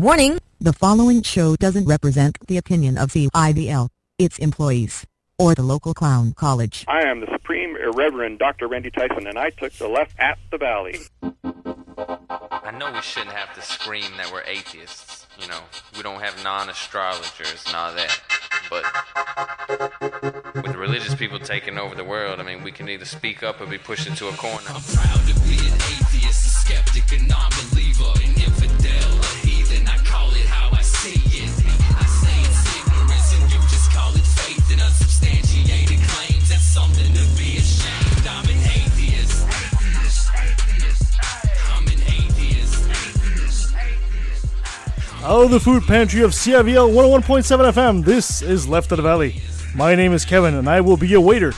Warning, the following show doesn't represent the opinion of CIVL, its employees, or the local clown college. I am the Supreme Irreverend Dr. Randy Tyson, and I took the left at the valley. I know we shouldn't have to scream that we're atheists. You know, we don't have non astrologers and all that. But with religious people taking over the world, I mean, we can either speak up or be pushed into a corner. I'm proud to be an atheist, a skeptic, a Out of the food pantry of CIVL 101.7 FM, this is Left of the Valley. My name is Kevin, and I will be your waiter.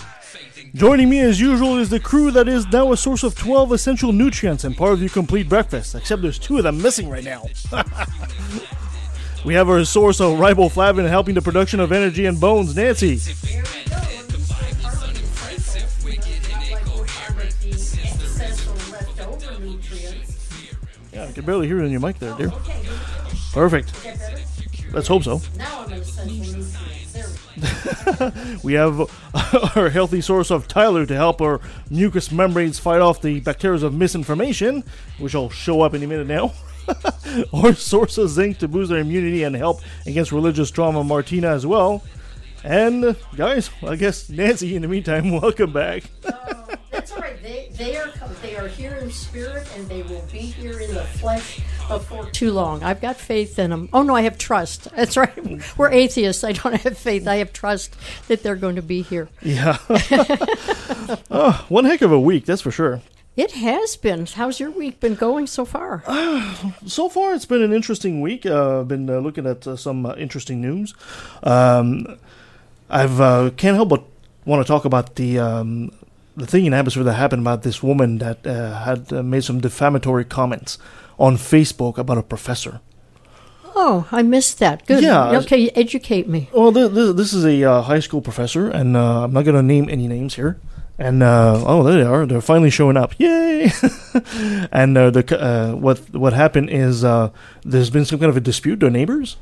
Joining me as usual is the crew that is now a source of 12 essential nutrients and part of your complete breakfast, except there's two of them missing right now. we have our source of riboflavin helping the production of energy and bones, Nancy. Yeah, I can barely hear it in your mic there, dear. Perfect. Let's hope so. We have our healthy source of Tyler to help our mucous membranes fight off the bacteria of misinformation, which will show up any minute now. our source of zinc to boost our immunity and help against religious trauma, Martina, as well. And, guys, I guess Nancy, in the meantime, welcome back. Oh, Uh, that's all right. They they are they are here in spirit and they will be here in the flesh before too long. I've got faith in them. Oh no, I have trust. That's right. We're atheists. I don't have faith. I have trust that they're going to be here. Yeah. oh, one heck of a week, that's for sure. It has been. How's your week been going so far? so far it's been an interesting week. Uh, I've been uh, looking at uh, some uh, interesting news. Um, I've uh, can't help but want to talk about the um, the thing in Abbotsford that happened about this woman that uh, had uh, made some defamatory comments on Facebook about a professor. Oh, I missed that. Good. Yeah. Okay, educate me. Well, th- th- this is a uh, high school professor, and uh, I'm not going to name any names here. And uh, oh, there they are. They're finally showing up. Yay! and uh, the uh, what what happened is uh, there's been some kind of a dispute. Their neighbors,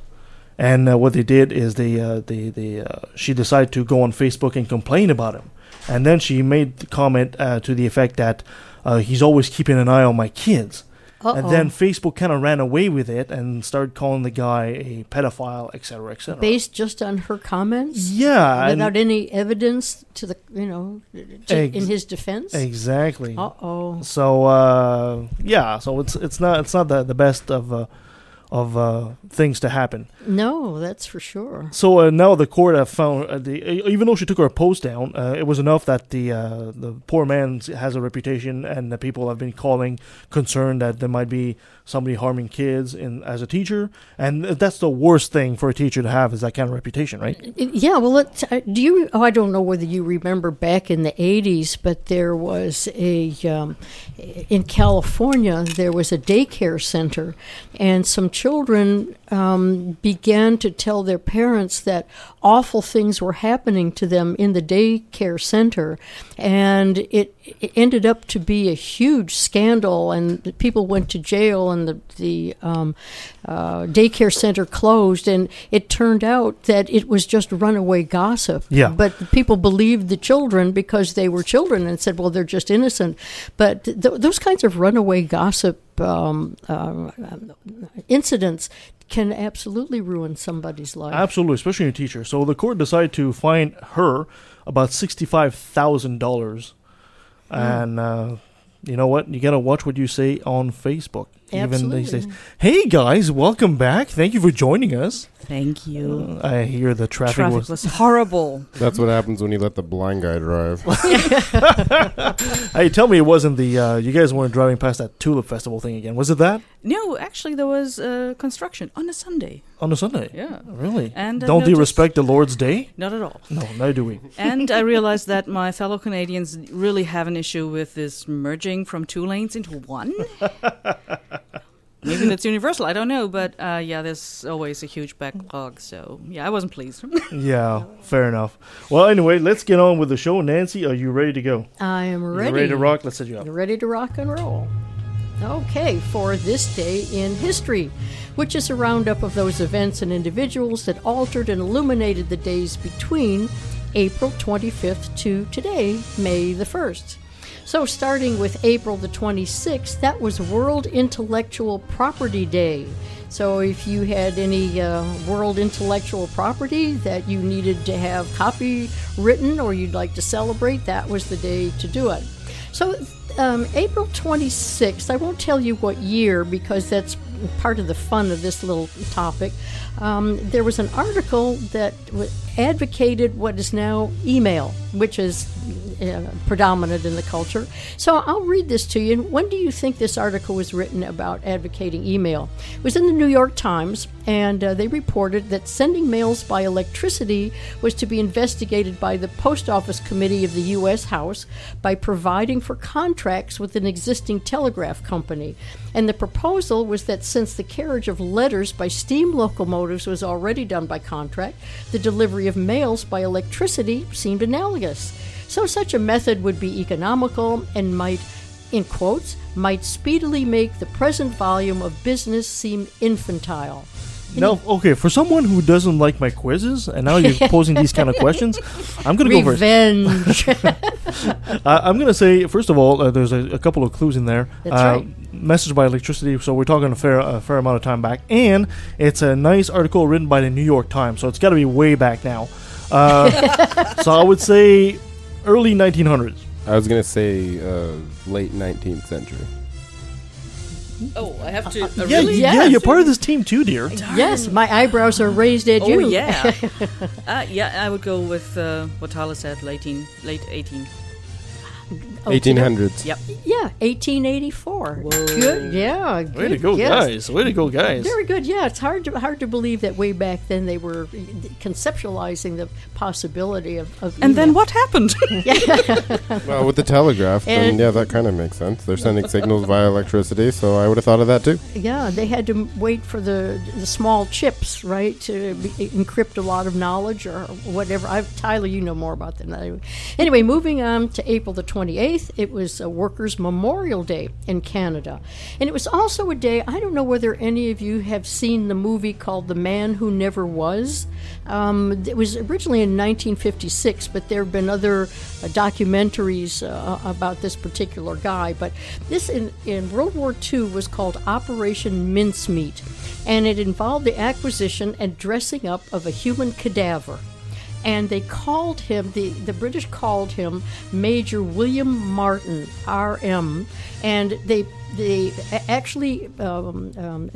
and uh, what they did is they uh, they they uh, she decided to go on Facebook and complain about him. And then she made the comment uh, to the effect that uh, he's always keeping an eye on my kids. And Uh-oh. then Facebook kind of ran away with it and started calling the guy a pedophile, etc., etc. Based just on her comments? Yeah, Without any evidence to the, you know, Ex- in his defense? Exactly. Uh oh. So uh, yeah, so it's it's not it's not the the best of uh, of uh, things to happen. No, that's for sure. So uh, now the court have found uh, the even though she took her post down, uh, it was enough that the uh, the poor man has a reputation, and the people have been calling concerned that there might be somebody harming kids in as a teacher, and that's the worst thing for a teacher to have is that kind of reputation, right? Yeah, well, it, uh, do you? Oh, I don't know whether you remember back in the '80s, but there was a um, in California there was a daycare center, and some children um, began to tell their parents that awful things were happening to them in the daycare center, and it, it ended up to be a huge scandal, and people went to jail, and the the um, uh, daycare center closed, and it turned out that it was just runaway gossip. Yeah. But people believed the children because they were children and said, well, they're just innocent. But th- those kinds of runaway gossip um, uh, incidents can absolutely ruin somebody's life. Absolutely, especially a teacher. So the court decided to fine her about sixty-five thousand dollars, and uh, you know what? You gotta watch what you say on Facebook. Even these days. Absolutely. Hey guys, welcome back. Thank you for joining us. Thank you. I hear the traffic, Traffic was. was horrible. That's what happens when you let the blind guy drive. Hey, tell me it wasn't the uh, you guys weren't driving past that tulip festival thing again? Was it that No, actually, there was uh, construction on a Sunday. on a Sunday? Yeah. Really? And don't they noticed- respect the Lord's day? Not at all. No, neither do we. And I realized that my fellow Canadians really have an issue with this merging from two lanes into one. Maybe that's universal. I don't know, but uh, yeah, there's always a huge backlog. So yeah, I wasn't pleased. Yeah, fair enough. Well, anyway, let's get on with the show. Nancy, are you ready to go? I am You ready. ready to rock? Let's set you up. Ready to rock and roll. Okay, for this day in history, which is a roundup of those events and individuals that altered and illuminated the days between April 25th to today, May the 1st. So, starting with April the 26th, that was World Intellectual Property Day. So, if you had any uh, world intellectual property that you needed to have copy written or you'd like to celebrate, that was the day to do it. So, um, April 26th, I won't tell you what year because that's part of the fun of this little topic. Um, there was an article that advocated what is now email, which is uh, predominant in the culture. So I'll read this to you. When do you think this article was written about advocating email? It was in the New York Times, and uh, they reported that sending mails by electricity was to be investigated by the Post Office Committee of the U.S. House by providing for contracts with an existing telegraph company. And the proposal was that since the carriage of letters by steam locomotives was already done by contract, the delivery of mails by electricity seemed analogous. So such a method would be economical and might, in quotes, might speedily make the present volume of business seem infantile. Now, okay, for someone who doesn't like my quizzes, and now you're posing these kind of questions, I'm going to go first. Revenge. Uh, I'm going to say, first of all, uh, there's a, a couple of clues in there. That's uh, right. Message by Electricity, so we're talking a fair, a fair amount of time back. And it's a nice article written by the New York Times, so it's got to be way back now. Uh, so I would say early 1900s. I was going to say uh, late 19th century. Oh, I have to. Uh, uh yeah, really? yeah, yeah, you're part of this team too, dear. Darn. Yes, my eyebrows are raised at oh, you. yeah. uh, yeah, I would go with uh, what Hala said, late, late 18. 1800s. Yep. Yeah, 1884. Good. Yeah. Good Way to go, guess. guys! Way to go, guys! Very good. Yeah, it's hard to hard to believe that way back then they were conceptualizing the possibility of. of And then what happened? Well, with the telegraph, then And- yeah, that kind of makes sense. They're sending signals via electricity, so I would have thought of that too. Yeah, they had to wait for the the small chips, right, to be, encrypt a lot of knowledge or whatever. I, Tyler, you know more about that. than I do. Anyway, moving on to April the 28th, it was a Workers' Memorial Day in Canada. And it was also a day, I don't know whether any of you have seen the movie called The Man Who Never Was. Um, it was originally in 1956, but there have been other uh, documentaries uh, about this particular guy. But this in, in World War II was called Operation Mincemeat, and it involved the acquisition and dressing up of a human cadaver and they called him the the British called him Major William Martin RM, and they they actually um, um,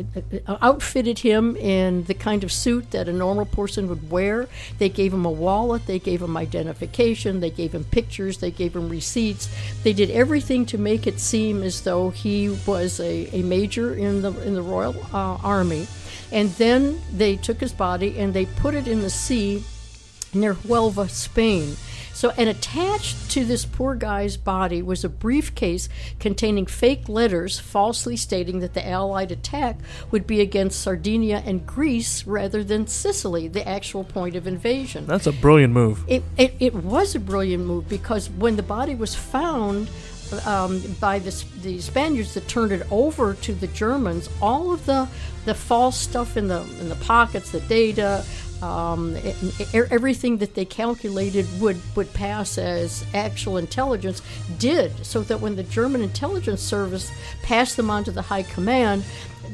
uh, outfitted him in the kind of suit that a normal person would wear. They gave him a wallet, they gave him identification, they gave him pictures, they gave him receipts. They did everything to make it seem as though he was a, a major in the in the Royal uh, Army. And then they took his body and they put it in the sea near Huelva, Spain. So, and attached to this poor guy's body was a briefcase containing fake letters falsely stating that the Allied attack would be against Sardinia and Greece rather than Sicily, the actual point of invasion. That's a brilliant move. It, it, it was a brilliant move because when the body was found um, by the, the Spaniards that turned it over to the Germans, all of the, the false stuff in the in the pockets, the data, um, e- e- everything that they calculated would, would pass as actual intelligence did, so that when the German intelligence service passed them on to the high command,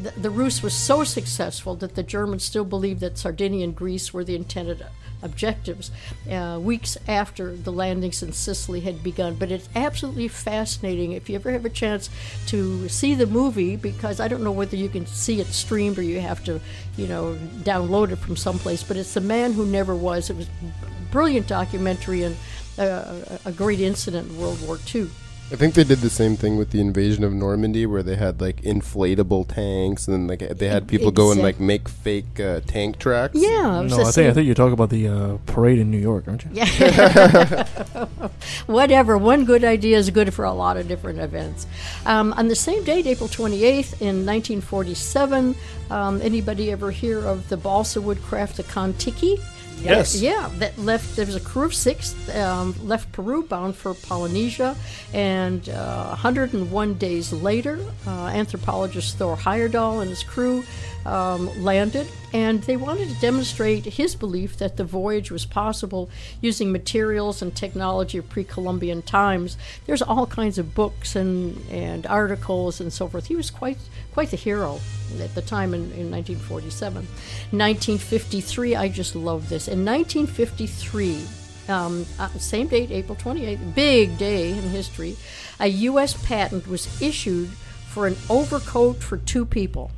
the, the ruse was so successful that the Germans still believed that Sardinia and Greece were the intended objectives uh, weeks after the landings in Sicily had begun. But it's absolutely fascinating if you ever have a chance to see the movie, because I don't know whether you can see it streamed or you have to, you know, download it from someplace. But it's The Man Who Never Was. It was a brilliant documentary and uh, a great incident in World War II. I think they did the same thing with the invasion of Normandy, where they had like inflatable tanks, and like they had people go and like make fake uh, tank tracks. Yeah, No, I think I think you're talking about the uh, parade in New York, aren't you? Yeah. whatever. One good idea is good for a lot of different events. Um, on the same date, April 28th, in 1947, um, anybody ever hear of the balsa wood craft, the Kon-Tiki? Yes. Yeah, that left. There was a crew of six um, left Peru bound for Polynesia, and uh, 101 days later, uh, anthropologist Thor Heyerdahl and his crew um, landed, and they wanted to demonstrate his belief that the voyage was possible using materials and technology of pre-Columbian times. There's all kinds of books and and articles and so forth. He was quite quite the hero at the time in, in 1947. 1953, I just love this. In 1953, um, uh, same date, April 28th, big day in history, a U.S. patent was issued for an overcoat for two people.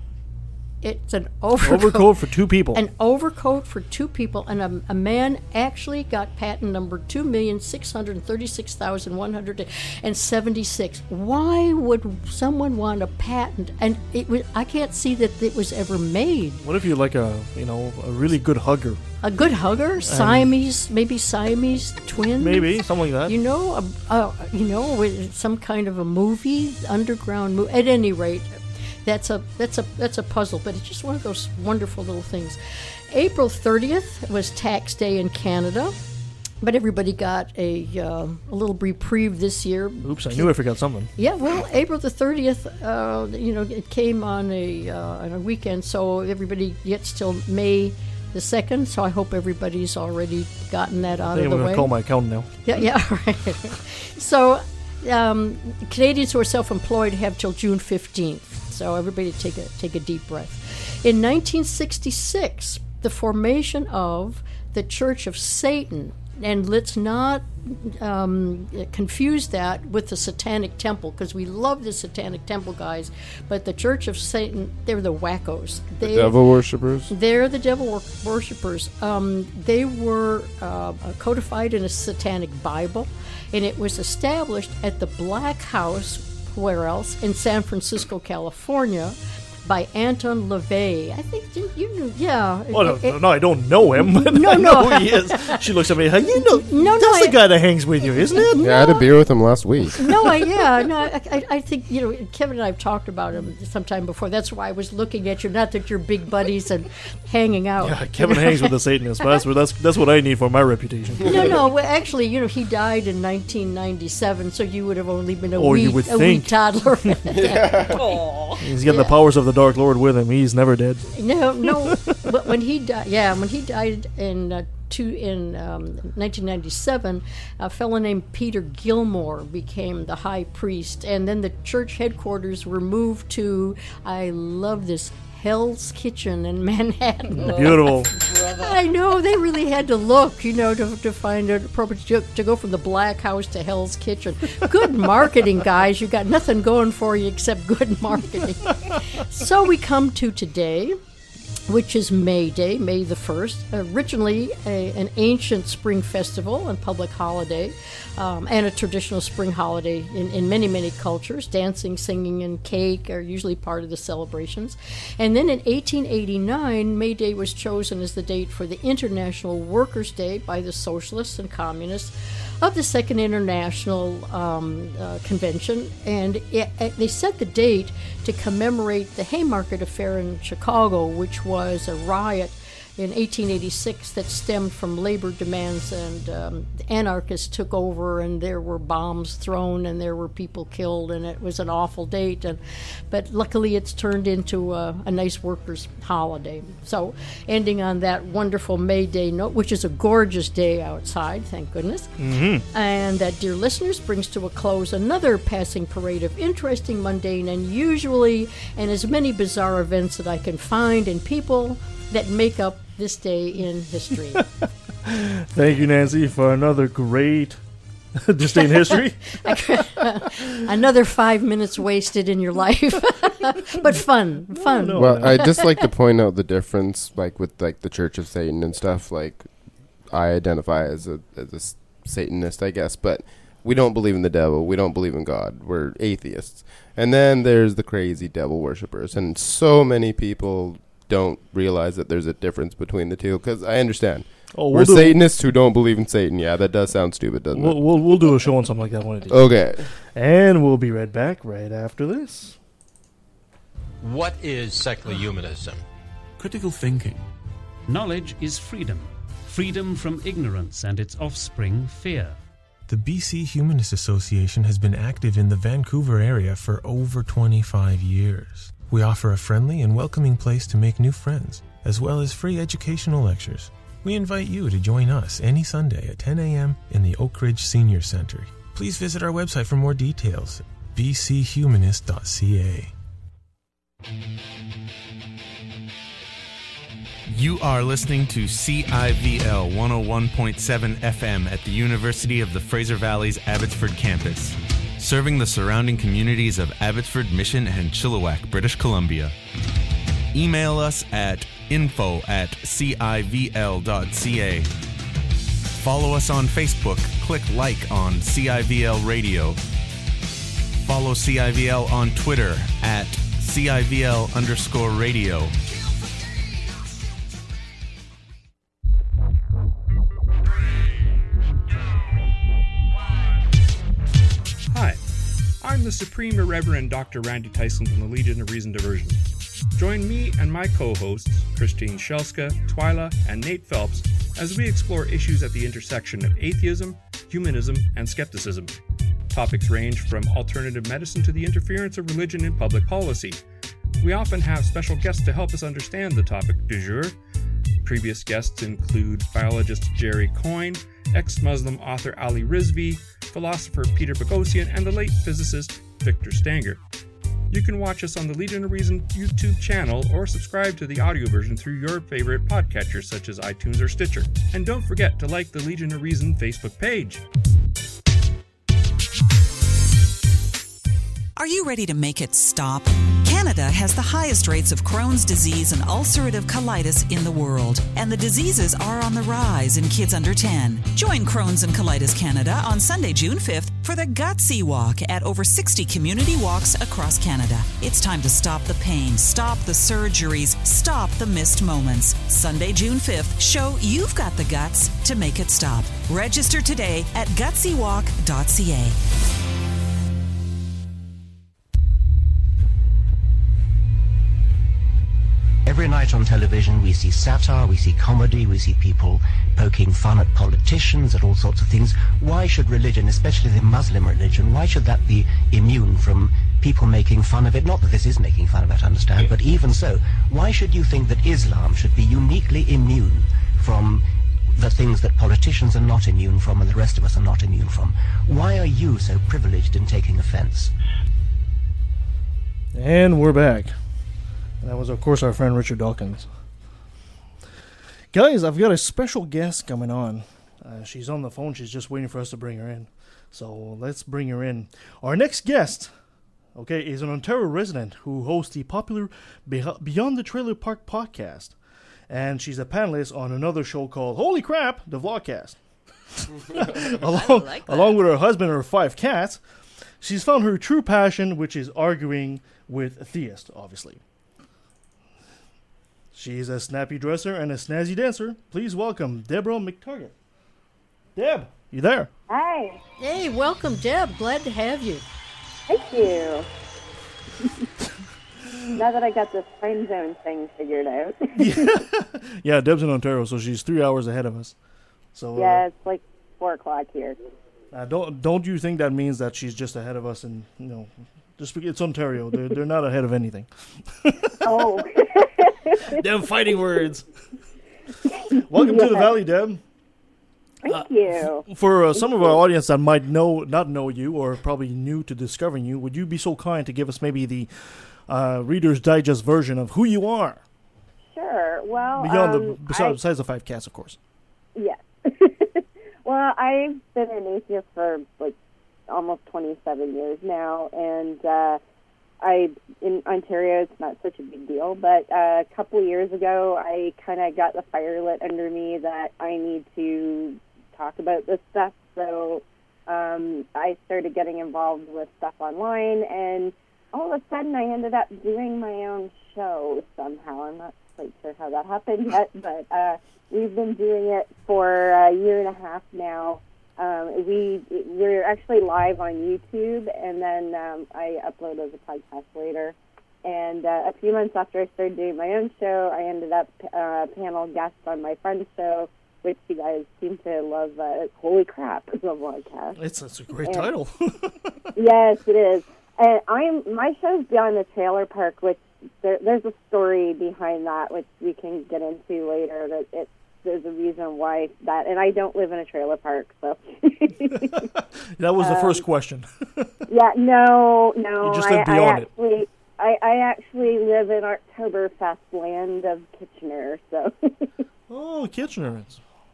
It's an overcoat, Overcoat for two people. An overcoat for two people, and a, a man actually got patent number two million six hundred thirty-six thousand one hundred and seventy-six. Why would someone want a patent? And it was, I can't see that it was ever made. what if you're like a you know a really good hugger? A good hugger, Siamese, maybe Siamese twins, Maybe something like that. You know, a, a, you know, some kind of a movie, underground movie. At any rate, that's a that's a that's a puzzle, but it's just one of those wonderful little things. April 30th was tax day in Canada, but everybody got a uh, a little reprieve this year. Oops, I knew I forgot something. Yeah, well, April the 30th, uh, you know, it came on a uh, on a weekend, so everybody gets till May the second. So I hope everybody's already gotten that out of I'm the gonna way. call my accountant now. Yeah, yeah, right. so um, Canadians who are self-employed have till June 15th. So everybody take a take a deep breath. In 1966, the formation of the Church of Satan, and let's not um, confuse that with the Satanic Temple because we love the Satanic Temple guys, but the Church of Satan, they're the wackos. They, Devil worshippers. they're the devil wor- worshippers. Um, they were uh, codified in a satanic Bible, and it was established at the Black House, where else, in San Francisco, California, by Anton LaVey. I think you- you knew, yeah. Oh no, It- no, no, I don't know him, but No, I know no. who he is. She looks at me. Hey, you know, No, no, that's the I- guy that hangs with you, isn't it? Yeah, I had a beer with him last week. no, I, yeah, no, I, I, I think you know Kevin and I have talked about him sometime before. That's why I was looking at you. Not that you're big buddies and hanging out. Yeah, Kevin hangs with the Satanists. But that's what that's that's what I need for my reputation. No, no. Well, actually, you know, he died in 1997, so you would have only been a Or wee, you would a wee think. toddler. He's got the powers of the Dark Lord with him. He's never dead. no, no. But when he died, yeah, when he died in uh, two in um, 1997, a fellow named Peter Gilmore became the high priest, and then the church headquarters were moved to. I love this. Hell's Kitchen in Manhattan. Beautiful. I know they really had to look, you know, to, to find it appropriate to, to go from the Black House to Hell's Kitchen. Good marketing, guys. You got nothing going for you except good marketing. so we come to today, which is May Day, May the first. Originally a, an ancient spring festival and public holiday, um, and a traditional spring holiday in, in many many cultures. Dancing, singing, and cake are usually part of the celebrations. And then in 1889, May Day was chosen as the date for the International Workers' Day by the Socialists and Communists of the Second International um, uh, Convention, and it, it- they set the date to commemorate the Haymarket Affair in Chicago, which was a riot in 1886 that stemmed from labor demands, and um, anarchists took over, and there were bombs thrown, and there were people killed, and it was an awful date. And but luckily, it's turned into a, a nice workers' holiday. So, ending on that wonderful May Day note, which is a gorgeous day outside, thank goodness. And that, dear listeners, brings to a close another passing parade of interesting, mundane, and usually, and as many bizarre events that I can find and people that make up this day in history. Thank you, Nancy, for another great this day in history. another five minutes wasted in your life, but fun, fun. no. Well, I just like to point out the difference, like with like the Church of Satan and stuff. Like, I identify as a as a s- Satanist, I guess, but we don't believe in the devil. We don't believe in God. We're atheists. And then there's the crazy devil worshippers, and so many people don't realize that there's a difference between the two. Because I understand Oh, we're we'll do, Satanists who don't believe in Satan. Yeah, that does sound stupid, doesn't we'll, it? we'll, we'll do a show on something like that one of these. Okay. And we'll be right back right after this. What is secular humanism? Critical thinking. Knowledge is freedom. freedom from ignorance and its offspring, fear. The BC Humanist Association has been active in the Vancouver area for over 25 years. We offer a friendly and welcoming place to make new friends, as well as free educational lectures. We invite you to join us any Sunday at 10 a.m. in the Oak Ridge Senior Center. Please visit our website for more details bchumanist.ca. You are listening to CIVL 101.7 FM at the University of the Fraser Valley's Abbotsford campus, serving the surrounding communities of Abbotsford, Mission, and Chilliwack, British Columbia. Email us at info at civl.ca. Follow us on Facebook. Click like on CIVL Radio. Follow CIVL on Twitter at CIVL underscore radio. The Supreme Irreverend Dr. Randy Tyson from the Legion of Reason Diversion. Join me and my co hosts, Christine Shellska, Twyla, and Nate Phelps, as we explore issues at the intersection of atheism, humanism, and skepticism. Topics range from alternative medicine to the interference of religion in public policy. We often have special guests to help us understand the topic du jour. Previous guests include biologist Jerry Coyne, ex Muslim author Ali Rizvi, philosopher Peter Boghossian, and the late physicist Victor Stenger. You can watch us on the Legion of Reason YouTube channel or subscribe to the audio version through your favorite podcatchers such as iTunes or Stitcher. And don't forget to like the Legion of Reason Facebook page. Are you ready to make it stop? Canada has the highest rates of Crohn's disease and ulcerative colitis in the world, and the diseases are on the rise in kids under 10. Join Crohn's and Colitis Canada on Sunday, June 5th for the Gutsy Walk at over 60 community walks across Canada. It's time to stop the pain, stop the surgeries, stop the missed moments. Sunday, June 5th, show you've got the guts to make it stop. Register today at gutsywalk.ca. night on television, we see satire, we see comedy, we see people poking fun at politicians, at all sorts of things. Why should religion, especially the Muslim religion, why should that be immune from people making fun of it? Not that this is making fun of it, I understand, but even so, why should you think that Islam should be uniquely immune from the things that politicians are not immune from and the rest of us are not immune from? Why are you so privileged in taking offense? And we're back. That was, of course, our friend Richard Dawkins. Guys, I've got a special guest coming on. Uh, she's on the phone. She's just waiting for us to bring her in. So let's bring her in. Our next guest, okay, is an Ontario resident who hosts the popular Beyond the Trailer Park podcast. And she's a panelist on another show called Holy Crap, the Vlogcast. along, along with her husband and her five cats, she's found her true passion, which is arguing with theists, obviously. She's a snappy dresser and a snazzy dancer. Please welcome Deborah McTaggart. Deb, you there? Hi. Hey, welcome, Deb. Glad to have you. Thank you. now that I got this time zone thing figured out. Yeah, yeah, Deb's in Ontario, so she's three hours ahead of us. So uh, yeah, it's like four o'clock here. uh, don't don't you think that means that she's just ahead of us? And you know, just because it's Ontario, they're they're not ahead of anything. Oh. Them fighting words. Welcome to the Valley, Deb. Thank you. For uh, some of our audience that might know not know you or probably new to discovering you, would you be so kind to give us maybe the uh, Reader's Digest version of who you are Sure. Well, beyond um, the besides, besides the five cats, of course. Yes. well, I've been an atheist for like almost 27 years now, and uh, I in Ontario it's not such a big deal, but uh, a couple years ago I kind of got the fire lit under me that I need to talk about this stuff. So um, I started getting involved with stuff online, and all of a sudden I ended up doing my own show somehow. I'm not quite sure how that happened yet, but uh, we've been doing it for a year and a half now. Um, we we're actually live on YouTube, and then um, I upload as a podcast later. And uh, a few months after I started doing my own show, I ended up uh, panel guest on my friend's show, which you guys seem to love. Uh, Holy crap! Is a podcast. It's, it's a great And- title. yes, it is. And I'm my show's beyond the trailer park, which there, there's a story behind that, which we can get into later. That it there's a reason why that, and I don't live in a trailer park, so that was the Um, first question. yeah, no, no. You just I, live beyond I it. actually, I, I actually live in Oktoberfest land of Kitchener, so oh, Kitchener.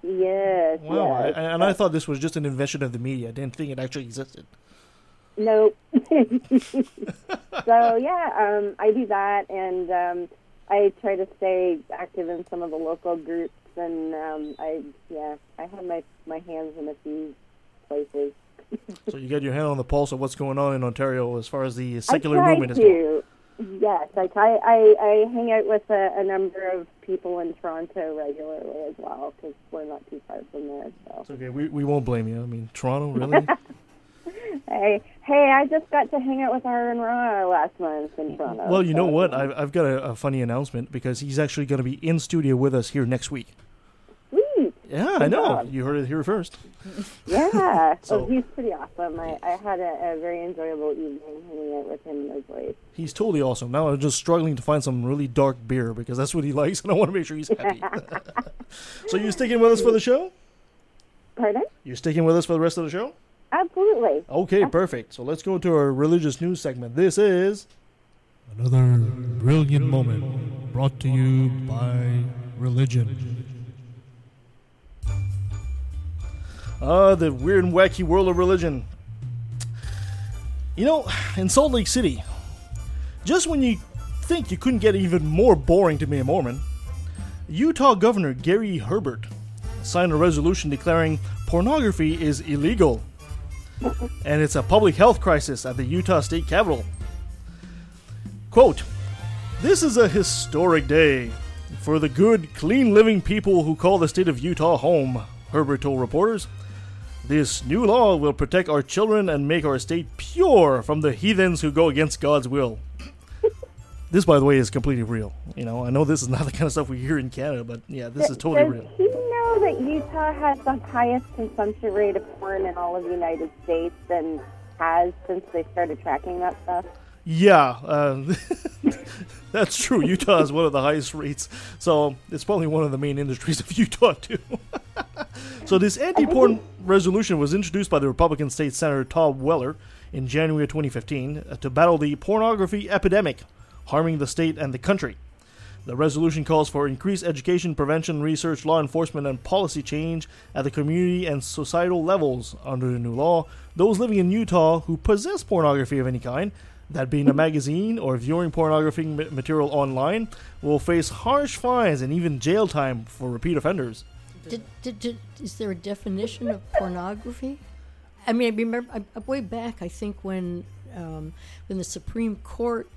Yes, wow. Yes. I- and I thought this was just an invention of the media. I didn't think it actually existed. Nope. so yeah, um, I do that, and um, I try to stay active in some of the local groups, and um, I yeah, I have my my hands in a few places. So you got your hand on the pulse of what's going on in Ontario as far as the secular movement is concerned. Yes, I try. I, I hang out with a, a number of people in Toronto regularly as well because we're not too far from there. So. It's okay. We, we won't blame you. I mean, Toronto, really? Hey, hey! I just got to hang out with Aaron Ra last month in Toronto. well, you know what? I've, I've got a, a funny announcement because he's actually going to be in studio with us here next week. Sweet. Yeah, I know. job. You heard it here first. Yeah, So- so he's pretty awesome. I, I had a, a very enjoyable evening hanging out with him and his wife. He's totally awesome. Now I'm just struggling to find some really dark beer because that's what he likes, and I want to make sure he's happy. so you're sticking with us for the show? Pardon? You're sticking with us for the rest of the show? Absolutely. Okay, perfect. So let's go to our religious news segment. This is Another brilliant moment brought to you by religion. Uh, the weird and wacky world of religion. You know, in Salt Lake City, just when you think you couldn't get even more boring to be a Mormon, Utah Governor Gary Herbert signed a resolution declaring pornography is illegal. And it's a public health crisis at the Utah State Capitol. Quote This is a historic day for the good, clean living people who call the state of Utah home, Herbert told reporters. This new law will protect our children and make our state pure from the heathens who go against God's will. this, by the way, is completely real. You know, I know this is not the kind of stuff we hear in Canada, but yeah, this is totally Does real. he know that Utah has the highest consumption rate of porn in all of the United States and has since they started tracking that stuff? Yeah, uh, that's true. Utah is one of the highest rates, so it's probably one of the main industries of Utah too. so this anti-porn resolution was introduced by the Republican State Senator Todd Weiler in January 2015 uh, to battle the pornography epidemic harming the state and the country. The resolution calls for increased education, prevention, research, law enforcement, and policy change at the community and societal levels. Under the new law, those living in Utah who possess pornography of any kind, that being a magazine or viewing pornography material online, will face harsh fines and even jail time for repeat offenders. Did, did, did, is there a definition of pornography? I mean, I remember I, way back. I think when um, when the Supreme Court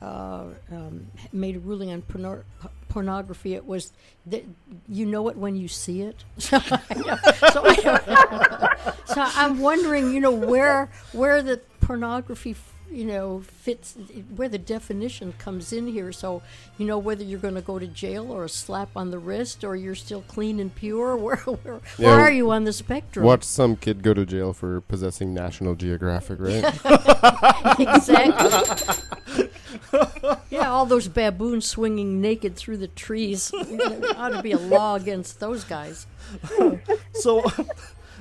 uh, um, made a ruling on porno- pornography, it was that you know it when you see it. So, I, I, so I'm wondering, you know, where where the pornography. F- You know, fits where the definition comes in here. So, you know, whether you're going to go to jail or a slap on the wrist, or you're still clean and pure. Where where, Yeah, where are you on the spectrum? Watch some kid go to jail for possessing National Geographic, right? exactly. yeah, all those baboons swinging naked through the trees. There ought to be a law against those guys. so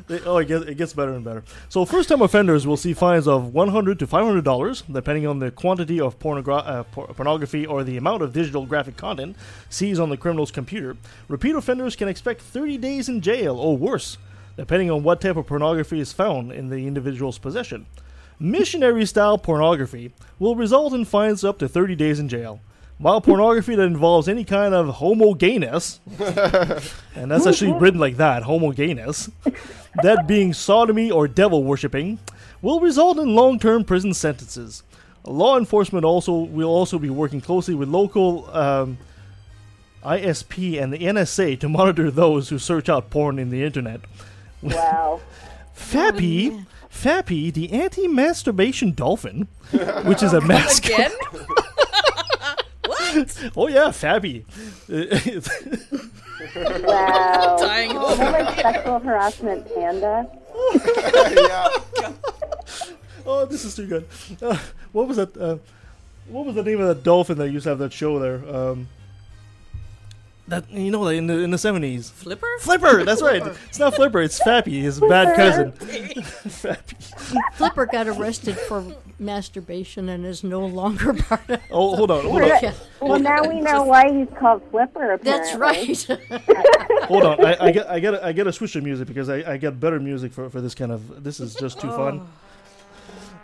they, oh it gets, it gets better and better. So first time offenders will see fines of 100 to 500 dollars depending on the quantity of pornogra- uh, por- pornography or the amount of digital graphic content seized on the criminal's computer. Repeat offenders can expect 30 days in jail or worse depending on what type of pornography is found in the individual's possession. Missionary style pornography will result in fines up to 30 days in jail while pornography that involves any kind of homo gayness, and that's actually written like that, homo gayness, that being sodomy or devil worshipping, will result in long-term prison sentences. Law enforcement also will also be working closely with local um, ISP and the NSA to monitor those who search out porn in the internet. Wow. Fappy, Fappy, the anti-masturbation dolphin, which is a mascot. Again? oh yeah, Fabby. Wow. Dying Is that like sexual harassment panda? oh, this is too good. Uh, what was that? Uh, what was the name of that dolphin that used to have that show there? Um, that you know, like in the in the seventies. Flipper. Flipper. That's right. It's not Flipper. It's Fappy, his bad cousin. Fappy. Flipper got arrested for masturbation and is no longer part of. Oh, hold on, hold on. not- well, now we know why he's called Flipper. Apparently. That's right. Hold on, I, I get I get I get a switch of music because I, I get better music for, for this kind of this is just too fun.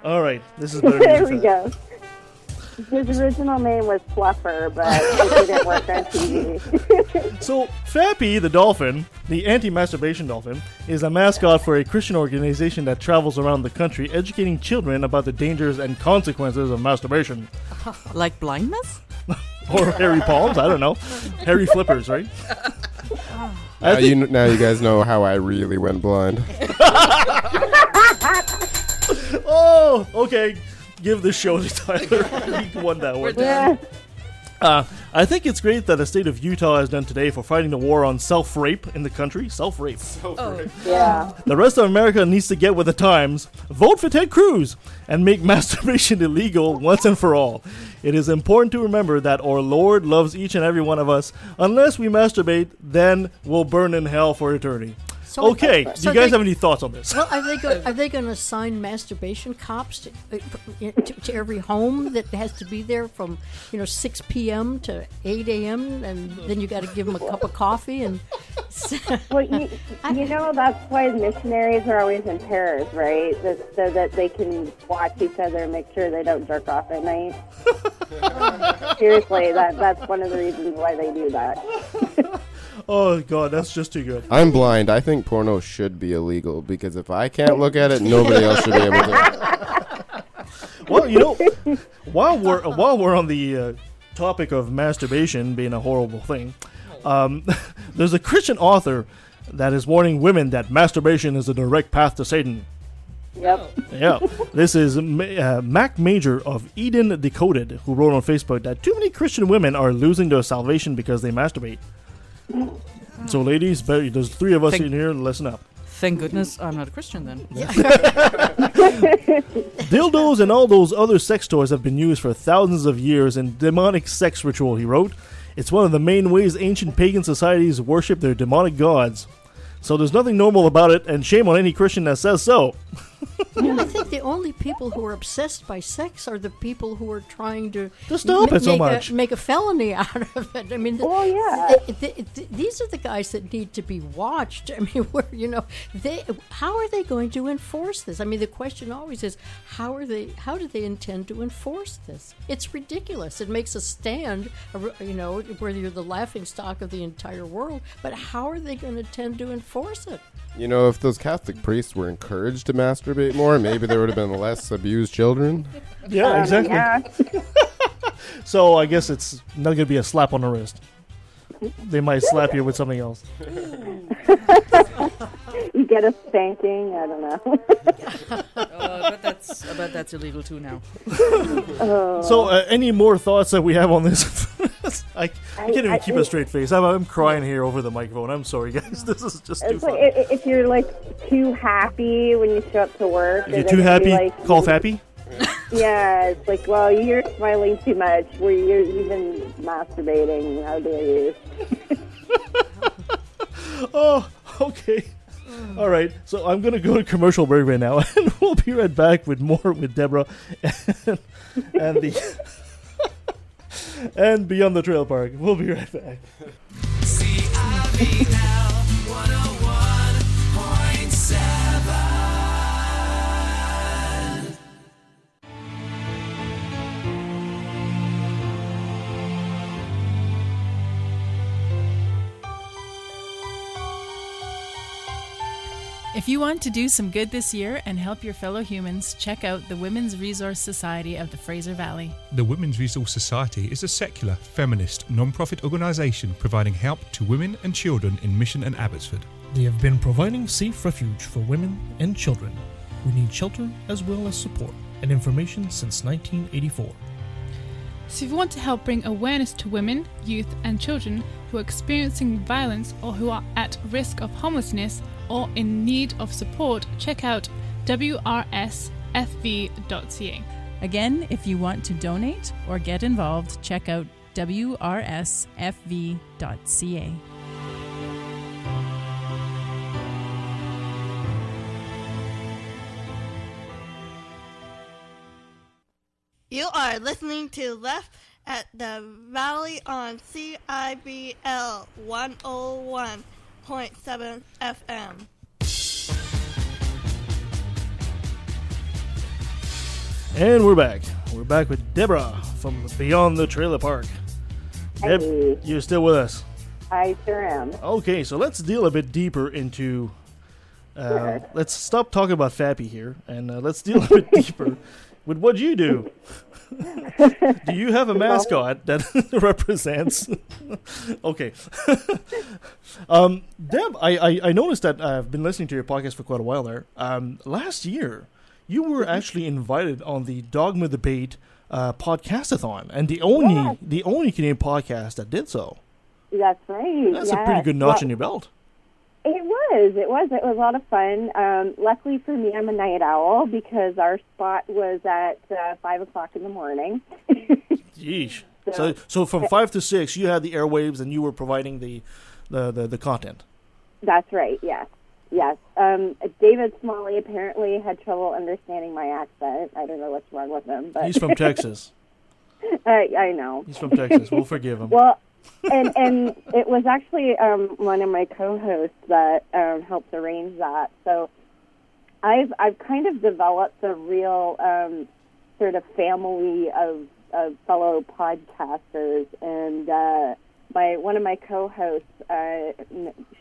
Oh. All right, this is better there for we that. go. His original name was Fluffer, but it didn't work on TV. So Fappy the dolphin, the anti-masturbation dolphin, is a mascot for a Christian organization that travels around the country educating children about the dangers and consequences of masturbation. Like blindness? Or hairy palms, I don't know. Hairy flippers, right? Now you, now you guys know how I really went blind. oh, okay. Give the show to Tyler. he won that one. done. Uh, I think it's great that the state of Utah has done today for fighting the war on self-rape in the country. Self-rape. Yeah. The rest of America needs to get with the times, vote for Ted Cruz, and make masturbation illegal once and for all. It is important to remember that our Lord loves each and every one of us. Unless we masturbate, then we'll burn in hell for eternity. So- okay, do so you guys they- have any thoughts on this? Well, are they go, are they going to assign masturbation cops to, uh, to, to every home that has to be there from you know 6 p.m. to 8 a.m. and then you got to give them a cup of coffee and Well, you, you know that's why missionaries are always in pairs, right? Just so that they can watch each other and make sure they don't jerk off at night. Seriously, that that's one of the reasons why they do that. Oh god, that's just too good. I'm blind. I think porno should be illegal because if I can't look at it, nobody else should be able to. Well, you know, while we're while we're on the uh, topic of masturbation being a horrible thing, um, there's a Christian author that is warning women that masturbation is a direct path to Satan. Yep. Yeah, this is Ma- uh, Mack Major of Eden Decoded, who wrote on Facebook that too many Christian women are losing their salvation because they masturbate. So, ladies, there's three of us Thank- in here. Listen up. Thank goodness I'm not a Christian then. Dildos and all those other sex toys have been used for thousands of years in demonic sex ritual, he wrote. It's one of the main ways ancient pagan societies worship their demonic gods. So there's nothing normal about it, and shame on any Christian that says so. I think the only people who are obsessed by sex are the people who are trying to To stop ma- it so make much. A, make a felony out of it. I mean, the, Oh, yeah. th- th- th- these are the guys that need to be watched. I mean, where you know, they how are they going to enforce this? I mean, the question always is how are they? How do they intend to enforce this? It's ridiculous. It makes a stand, you know, where you're the laughing stock of the entire world. But how are they going to tend to enforce it? You know, if those Catholic priests were encouraged to masturbate more, maybe there would have been less abused children. Yeah, Um, exactly. yeah. So I guess it's not going to be a slap on the wrist. They might slap you with something else. You get a spanking. I don't know. Oh, I bet that's I bet that's illegal too now. Oh. So, uh, any more thoughts that we have on this? I, I can't even I- keep a straight face. I'm, I'm crying here over the microphone. I'm sorry, guys. This is just too It's like fun. i- i- if you're like too happy when you show up to work. If you're too happy, like, call Fappy. Yeah, it's like, well, you're smiling too much. Where you're even masturbating. How dare you? Oh, okay. All right, so I'm gonna go to commercial break right now, and we'll be right back with more with Deborah and, and the and beyond the trail park. We'll be right back. If you want to do some good this year and help your fellow humans, check out the Women's Resource Society of the Fraser Valley. The Women's Resource Society is a secular, feminist, non profit organisation providing help to women and children in Mission and Abbotsford. They have been providing safe refuge for women and children who need shelter as well as support and information since 1984. So if you want to help bring awareness to women, youth, and children who are experiencing violence or who are at risk of homelessness or in need of support, check out wrsfv.ca. Again, if you want to donate or get involved, check out wrsfv.ca. You are listening to Left at the Valley on CIVL 101.7 FM. And we're back. We're back with Deborah from Beyond the Trailer Park. Deb, Hey. you're still with us. I sure am. Okay, so let's deal a bit deeper into. Uh, Sure. Let's stop talking about Fappy here, and uh, let's deal a bit deeper with what you do. do you have a mascot that represents? okay. um, Deb, I, I, I noticed that I've been listening to your podcast for quite a while there. Um, last year, you were actually invited on the Dogma Debate uh, podcastathon, and the only Yes. the only Canadian podcast that did so. That's right. That's a pretty good notch Well, in your belt. It was. It was. It was a lot of fun. Um, luckily for me, I'm a night owl because our spot was at uh, five o'clock in the morning. Yeesh. So- So, so from five to six, you had the airwaves, and you were providing the, the, the, the content. That's right. Yes. Yes. Um, David Smalley apparently had trouble understanding my accent. I don't know what's wrong with him, but He's from Texas. I, I know. He's from Texas. We'll forgive him. Well, and and it was actually um, one of my co-hosts that um, helped arrange that. So I've I've kind of developed a real um, sort of family of, of fellow podcasters, and uh, my one of my co-hosts, uh,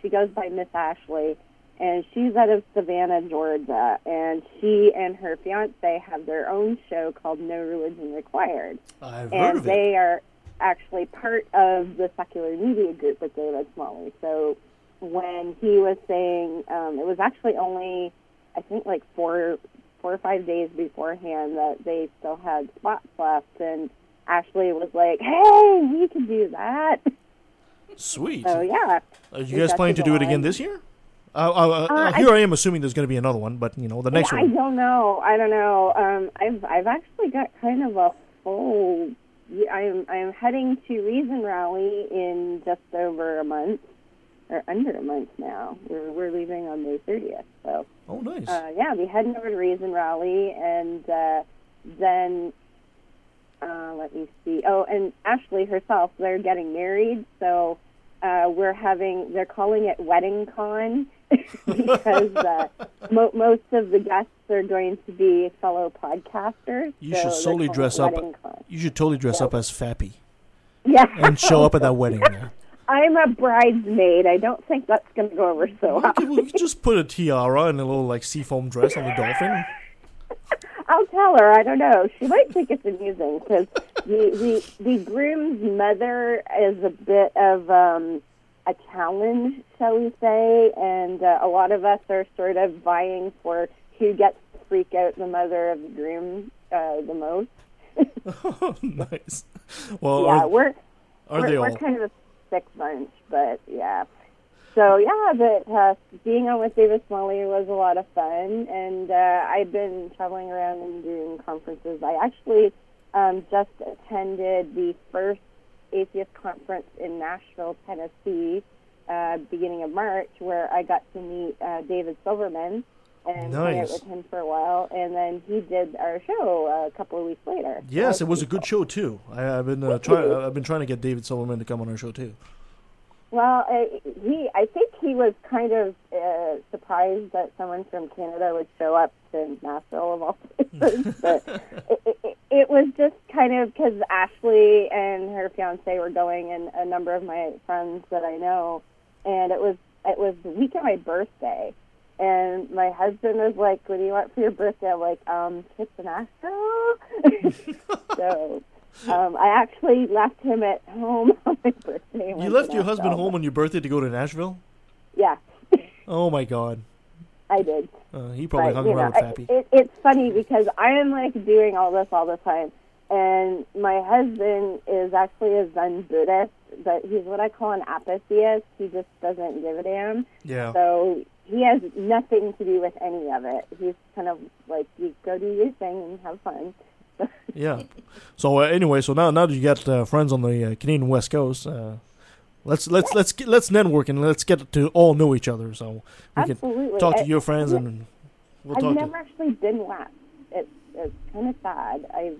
she goes by Miss Ashley. And she's out of Savannah, Georgia, and she and her fiance have their own show called No Religion Required I've heard and of it. they are actually part of the secular media group with David Smalley. So when he was saying um, it was actually only I think like four four or five days beforehand that they still had spots left, and Ashley was like, "Hey, we can do that." Sweet. So yeah. Are you guys planning to do it again this year? Uh, uh, uh, Uh, here I- I, am assuming there's going to be another one, but you know the next Yeah, I don't know. I don't know. Um, I've I've actually got kind of a full. Yeah, I'm I'm heading to Reason Rally in just over a month, or under a month now. We're we're leaving on May 30th. So. Oh, nice. Uh, yeah, we heading over to Reason Rally, and uh, then uh, let me see. Oh, and Ashley herself, they're getting married, so uh, we're having. They're calling it Wedding Con because uh, mo- most of the guests are going to be fellow podcasters. You so should solely dress up. Con. You should totally dress up as Fappy Yeah, and show up at that wedding. There. I'm a bridesmaid. I don't think that's going to go over so well. We could just put a tiara and a little like seafoam dress on the dolphin. I'll tell her. I don't know. She might think it's amusing because the, the the groom's mother is a bit of um, a challenge, shall we say? And uh, a lot of us are sort of vying for who gets to freak out the mother of the groom uh, the most. nice. Well, yeah, are, we're are we're, they we're kind of a sick bunch, but yeah. So yeah, but uh, being on with David Smalley was a lot of fun, and uh, I've been traveling around and doing conferences. I actually um, just attended the first atheist conference in Nashville, Tennessee, uh, beginning of March, where I got to meet uh, David Silverman and out Nice. with him for a while, and then he did our show a couple of weeks later. Yes, it was a good show too. I, I've been uh, trying. I've been trying to get David Silverman to come on our show too. Well, uh, he, I think he was kind of uh, surprised that someone from Canada would show up to Nashville of all places. but it, it, it was just kind of because Ashley and her fiance were going, and a number of my friends that I know, and it was it was the week of my birthday. And my husband was like, "What do you want for your birthday?" I'm like, "Um, Nashville." so um, I actually left him at home on my birthday. You left your husband home on your birthday to go to Nashville. Yeah, Oh my God. I did. Uh, he probably But, hung around know, with Fappy. It, it's funny because I am like doing all this all the time, and my husband is actually a Zen Buddhist, but he's what I call an apatheist. He just doesn't give a damn. Yeah. So he has nothing to do with any of it. He's kind of like, you go do your thing and have fun. Yeah. So uh, anyway, so now now that you got uh, friends on the uh, Canadian West Coast, uh, let's let's let's get, let's network and let's get to all know each other. So we Absolutely. can talk to I- your friends and we'll I've talk. never to, actually been west. It's it's kind of sad. I've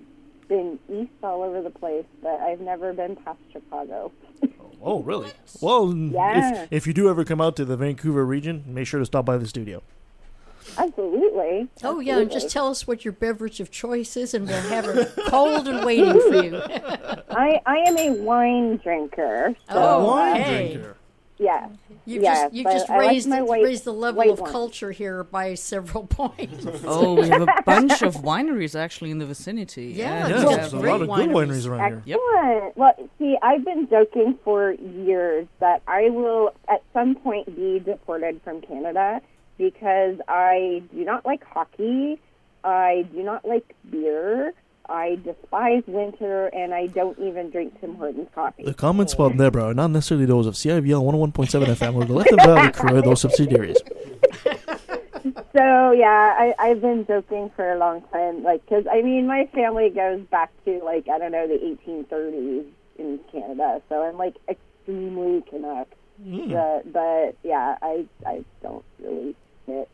been east all over the place, but I've never been past Chicago. oh, really? Well, Yeah. if if you do ever come out to the Vancouver region, make sure to stop by the studio. Absolutely. Oh yeah, and just tell us what your beverage of choice is, and we'll have it cold and waiting for you. I I am a wine drinker. So, Oh, uh, okay. Yeah. You yeah, just you but just I like raised white- raised the level of wine. culture here by several points. Oh, we have a bunch of wineries actually in the vicinity. Yeah, and Yeah, we there's have a lot of good wineries around here. Yep. Excellent. Well, see, I've been joking for years that I will at some point be deported from Canada because I do not like hockey. I do not like beer. I despise winter, and I don't even drink Tim Hortons coffee. The comments about Deborah are not necessarily those of CIVL 101.7 FM or the Left of Valley crew or those subsidiaries. So yeah, I, I've been joking for a long time. Like, because I mean, my family goes back to like I don't know the 1830s in Canada, so I'm like extremely Canuck. Mm. But, but yeah, I I don't really fit.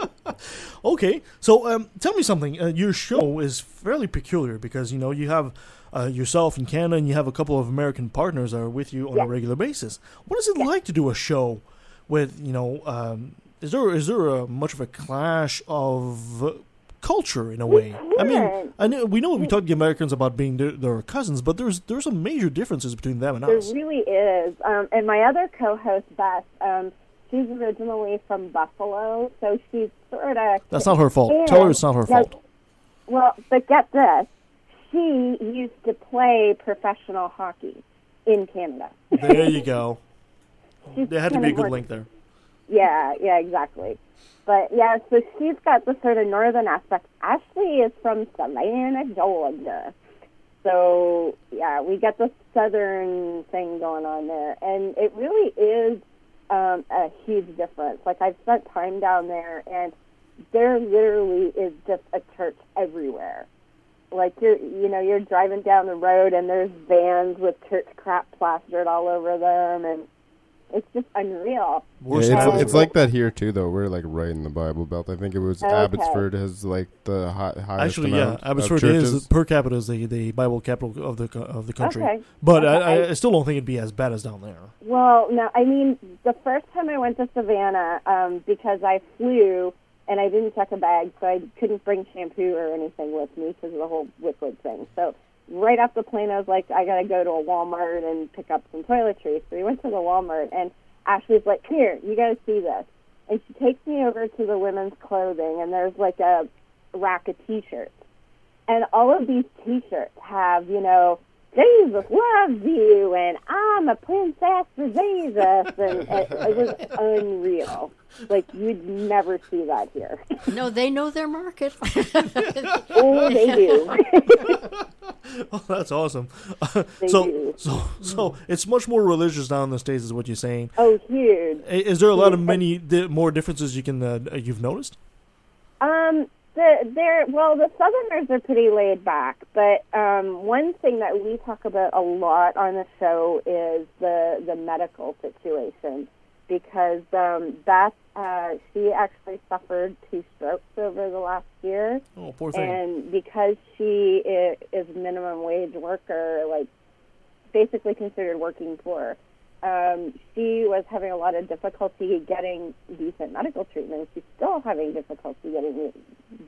Okay, so um, tell me something. Uh, your show is fairly peculiar because you know you have uh, yourself in Canada and you have a couple of American partners that are with you on a regular basis. What is it like to do a show with you know? Um, is there is there a, much of a clash of uh, culture in a way? I mean. I know we know we talk to the Americans about being their, their cousins, but there's there's some major differences between them and There us. There really is. Um, and my other co-host, Beth, um, she's originally from Buffalo, so she's sort of. That's not her fault. Tell her it's not her fault. Well, but get this: she used to play professional hockey in Canada. There you go. There had to be a good link there. Yeah, yeah, exactly. But yeah, so she's got the sort of northern aspect. Ashley is from Savannah, Georgia. So yeah, we got the southern thing going on there, and it really is um, a huge difference. Like I've spent time down there, and there literally is just a church everywhere. Like you're, you know, you're driving down the road, and there's vans with church crap plastered all over them, and it's just unreal. Yeah, it's, And- it's like that here too, though. We're like right in the Bible Belt. I think it was Okay. Abbotsford has like the hi- highest Actually, yeah, amount of Abbotsford churches. is per capita is the, the Bible capital of the of the country. Okay. But Okay, I, I, I- I still don't think it'd be as bad as down there. Well, no, I mean, the first time I went to Savannah, um, because I flew and I didn't check a bag, so I couldn't bring shampoo or anything with me because of the whole liquid thing. So right off the plane, I was like, I got to go to a Walmart and pick up some toiletries. So we went to the Walmart, and Ashley's like, here, you got to see this. And she takes me over to the women's clothing, and there's like a rack of T-shirts. And all of these T-shirts have, you know, Jesus loves you, and I'm a princess for Jesus, and it, it was unreal. Like you'd never see that here. No, they know their market. oh, they do. Oh, that's awesome. They so, do. so, so it's much more religious down in the states, is what you're saying. Oh, huge. Is there a lot of many more differences you can uh, you've noticed? Um, the they're well, the Southerners are pretty laid back, but um, one thing that we talk about a lot on the show is the the medical situation because um, Beth uh, she actually suffered two strokes over the last year, Oh, poor thing. and because she is, is minimum wage worker, like basically considered working poor. Um, she was having a lot of difficulty getting decent medical treatment. She's still having difficulty getting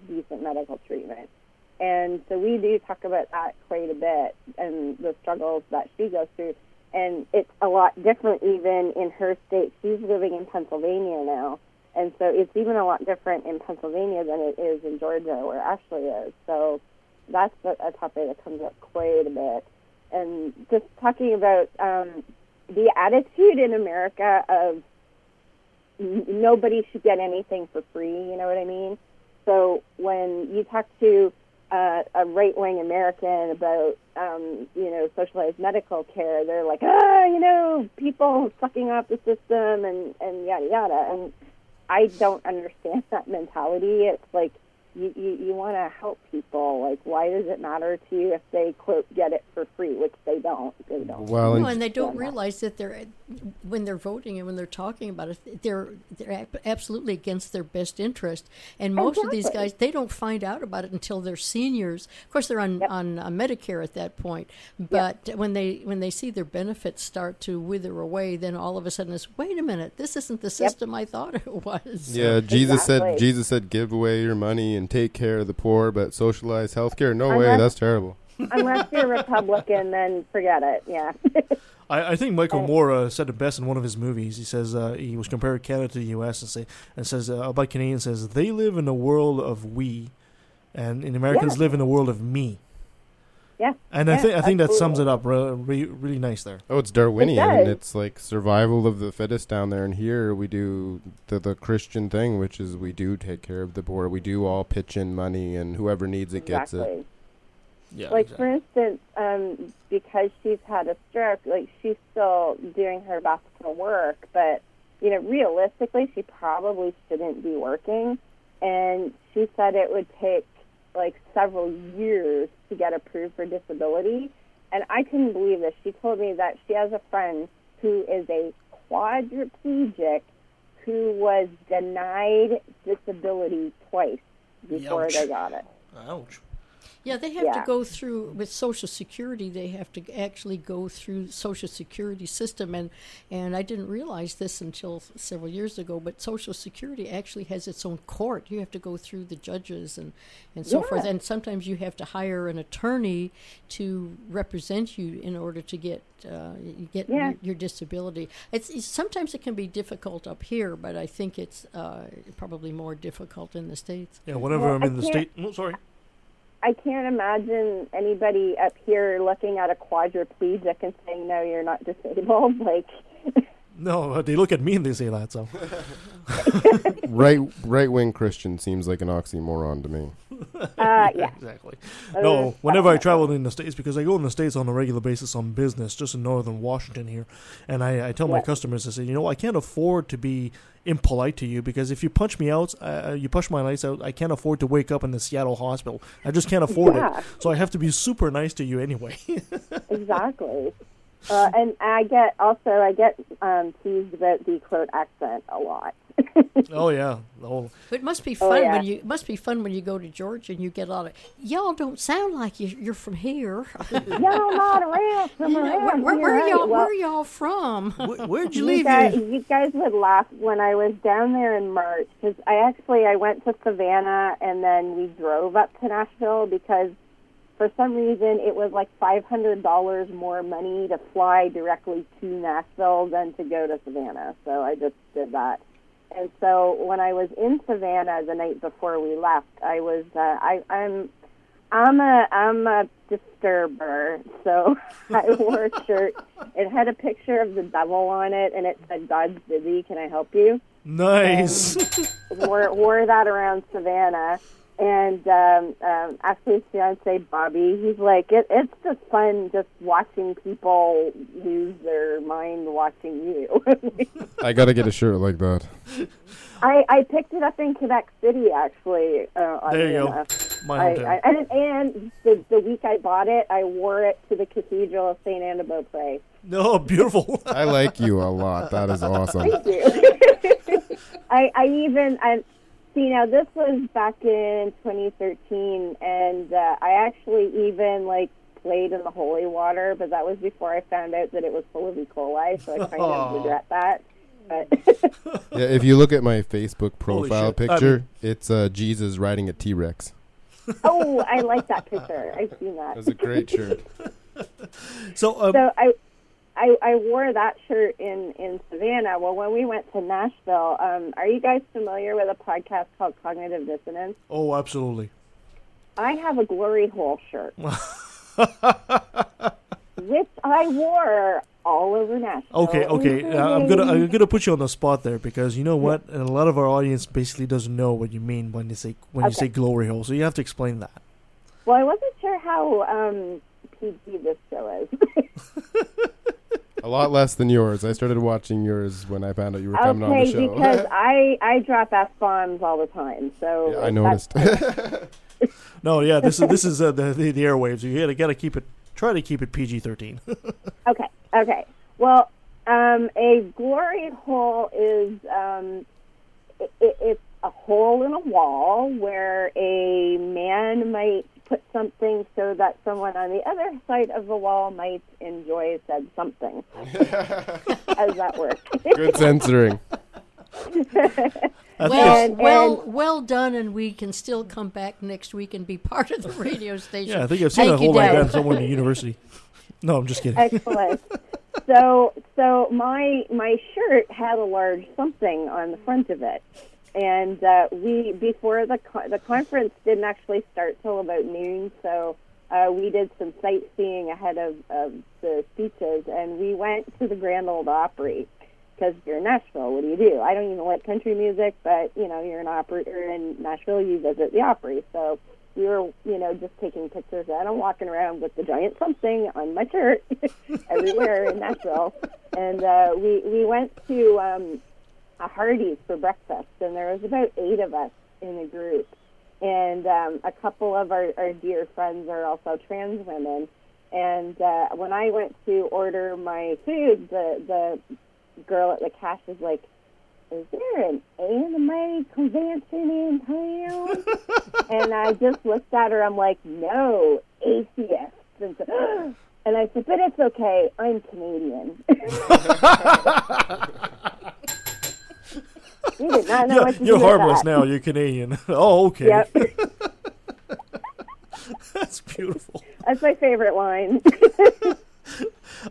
decent medical treatment. And so we do talk about that quite a bit and the struggles that she goes through. And it's a lot different even in her state. She's living in Pennsylvania now. And so it's even a lot different in Pennsylvania than it is in Georgia where Ashley is. So that's a, topic that comes up quite a bit. And just talking about um, the attitude in America of nobody should get anything for free, you know what I mean? So when you talk to uh, a right wing American about um, you know socialized medical care, they're like, ah, you know, people sucking off the system and and yada yada. And I don't understand that mentality. It's like you you, you want to help people. Like, why does it matter to you if they quote get it for free, which they don't. They don't. Well, No, and they don't realize that they're when they're voting and when they're talking about it, they're they're absolutely against their best interest. And most of these guys, they don't find out about it until they're seniors. Of course, they're on on uh, Medicare at that point. But when they when they see their benefits start to wither away, then all of a sudden it's wait a minute, this isn't the system I thought it was. Yeah, Jesus said Jesus said give away your money and take care of the poor, but socialize healthcare. No way, that's terrible. Unless you're a Republican, then forget it. Yeah. I, I think Michael Moore uh, said it best in one of his movies. He says uh, he was comparing Canada to the U.S. and say and says uh, about Canadians says they live in a world of we, and, and Americans Yeah. live in a world of me. Yeah. And I think I think that sums it up re- re- really nice there. Oh, it's Darwinian. does. it's like survival of the fittest down there, and here we do the the Christian thing, which is we do take care of the poor. We do all pitch in money, and whoever needs it gets exactly. it. Yeah, like for instance, um, because she's had a stroke, like she's still doing her best to work, but you know, realistically, she probably shouldn't be working. And she said it would take like several years to get approved for disability. And I couldn't believe this. She told me that she has a friend who is a quadriplegic who was denied disability twice before Ouch. they got it. Ouch. Yeah, they have Yeah. to go through with Social Security. They have to actually go through Social Security system, and and I didn't realize this until several years ago. But Social Security actually has its own court. You have to go through the judges and and so forth. And sometimes you have to hire an attorney to represent you in order to get uh, get Yeah. your, your disability. It's, it's sometimes it can be difficult up here, but I think it's uh, probably more difficult in the states. Yeah, whenever Well, I'm I in the state. Oh, sorry. I can't imagine anybody up here looking at a quadriplegic and saying, "No, you're not disabled." Like, No, uh, they look at me and they say that. So right right wing Christian seems like an oxymoron to me. uh, yeah, exactly. Uh, No, whenever I travel in the states, because I go in the states on a regular basis on business, just in northern Washington here, and I, I tell my customers, I say, you know, I can't afford to be impolite to you because if you punch me out, uh, you push my lights out, I can't afford to wake up in the Seattle hospital. I just can't afford Yeah. it. So I have to be super nice to you anyway. exactly. Uh, and I get also I get um, teased about the quote accent a lot. oh yeah, oh It must be Oh, fun yeah. when you it must be fun when you go to Georgia and you get a lot of y'all don't sound like you, you're from here. y'all not around from Yeah, around where, where, here, where right? y'all Well, where y'all from? where'd you you leave guys, your- you guys would laugh when I was down there in March because I actually I went to Savannah and then we drove up to Nashville because for some reason it was like five hundred dollars more money to fly directly to Nashville than to go to Savannah. So I just did that. And so when I was in Savannah the night before we left, I was uh, I, I'm I'm a I'm a disturber, so I wore a shirt. It had a picture of the devil on it, and it said "God's busy. Can I help you?" nice. wore wore that around Savannah, and um, um, Ashley's fiance Bobby, he's like, it, it's just fun just watching people lose their mind watching you. I gotta get a shirt like that. I, I picked it up in Quebec City, actually. Uh, There you go. enough. My I. I, and and the, the week I bought it, I wore it to the Cathedral of Saint Anne de Beaupré. no, beautiful. I like you a lot. That is awesome. Thank you. I, I even I see now this was back in 2013, and uh, I actually even like played in the holy water, but that was before I found out that it was full of E. coli, so I kind Aw. of regret that. But Yeah, if you look at my Facebook profile shit. I picture, mean- it's uh, Jesus riding a T Rex. oh, I like that picture. I've seen that. That's a great shirt. So, um, so I, I I wore that shirt in in Savannah. Well, when we went to Nashville, um, are you guys familiar with a podcast called Cognitive Dissonance? oh, absolutely. I have a glory hole shirt, which I wore all over Nashville. Okay, okay. Uh, I'm gonna I'm gonna put you on the spot there because you know what, and a lot of our audience basically doesn't know what you mean when you say when you say glory hole. So you have to explain that. Well, I wasn't sure how um, PG this show is. A lot less than yours. I started watching yours when I found out you were coming on the okay, show. because I I drop f bombs all the time, so Yeah, I noticed. No, yeah, this is this is uh, the, the the airwaves. You gotta gotta keep it. Try to keep it PG thirteen. Okay, okay. Well, um, a glory hole is um, it, it, it's a hole in a wall where a man might put something so that someone on the other side of the wall might enjoy said something. How does that work? Good censoring. Well, And- well, and- well done, and we can still come back next week and be part of the radio station. yeah, I think I've seen a Thank you, hole like Deb. that somewhere in the university. No, I'm just kidding. Excellent. so, so my my shirt had a large something on the front of it, and uh, we before the co- the conference didn't actually start till about noon. So uh, we did some sightseeing ahead of, of the speeches, and we went to the Grand Ole Opry. Because you're in Nashville, what do you do? I don't even like country music, but you know, you're an opera. You're in Nashville, you visit the Opry. So we were, you know, just taking pictures. And I'm walking around with the giant something on my shirt everywhere in Nashville. And uh, we we went to um, a Hardee's for breakfast, and there was about eight of us in the group. And um, a couple of our, our dear friends are also trans women. And uh, when I went to order my food, the the girl at the cash was like, "Is there an anime convention in town?" and I just looked at her. I'm like, "No, atheists." And, so, and I said, "But it's okay. I'm Canadian." you did not know you're what to you're harmless now. You're Canadian. oh, okay. Yep. That's beautiful. That's my favorite line.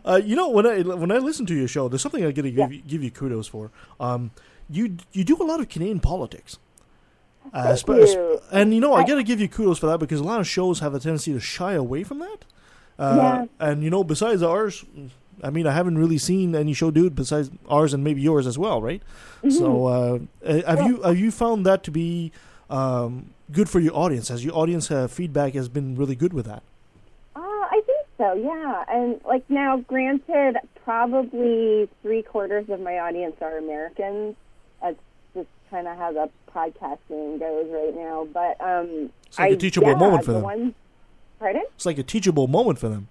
Uh, you know, when I when I listen to your show, there's something I got to give you, give you kudos for. Um, you you do a lot of Canadian politics. Uh, you. And you know, I I- got to give you kudos for that because a lot of shows have a tendency to shy away from that. Uh, Yeah. And you know, besides ours, I mean, I haven't really seen any show dude besides ours and maybe yours as well, right? So, uh, have you have you found that to be um, good for your audience? Has your audience uh, feedback has been really good with that? Uh, I think so, yeah. And like now, granted, probably three quarters of my audience are Americans. That's just kind of how the podcasting goes right now. But um, It's like a I- teachable yeah, moment for the them. Ones, pardon? It's like a teachable moment for them.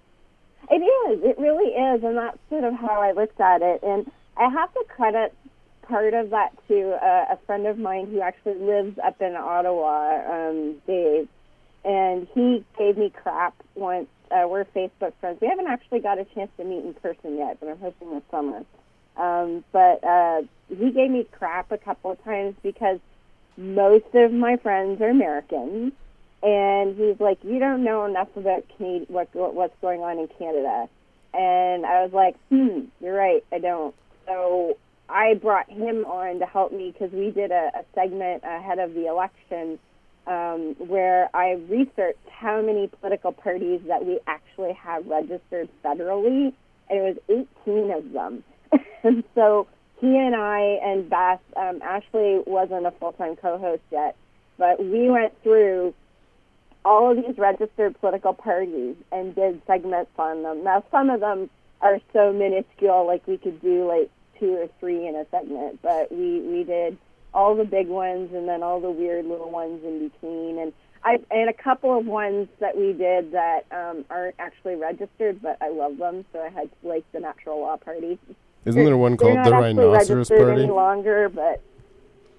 It is. It really is, and that's sort of how I looked at it. And I have to credit part of that to uh, a friend of mine who actually lives up in Ottawa, um, Dave, and he gave me crap once. Uh, we're Facebook friends. We haven't actually got a chance to meet in person yet, but I'm hoping this summer. Um, but uh, he gave me crap a couple of times because most of my friends are Americans, and he's like, "You don't know enough about what what's going on in Canada." And I was like, "Hmm, you're right, I don't." So I brought him on to help me because we did a, a segment ahead of the election um, where I researched how many political parties that we actually have registered federally, and it was 18 of them. and so he and I and Beth, um, Ashley wasn't a full time co host yet, but we went through all of these registered political parties and did segments on them. Now, some of them are so minuscule, like we could do like two or three in a segment, but we, we did all the big ones and then all the weird little ones in between. And I and a couple of ones that we did that um, aren't actually registered, but I love them, so I had like the Natural Law Party. Isn't there one called the Rhinoceros registered Party? Any longer, but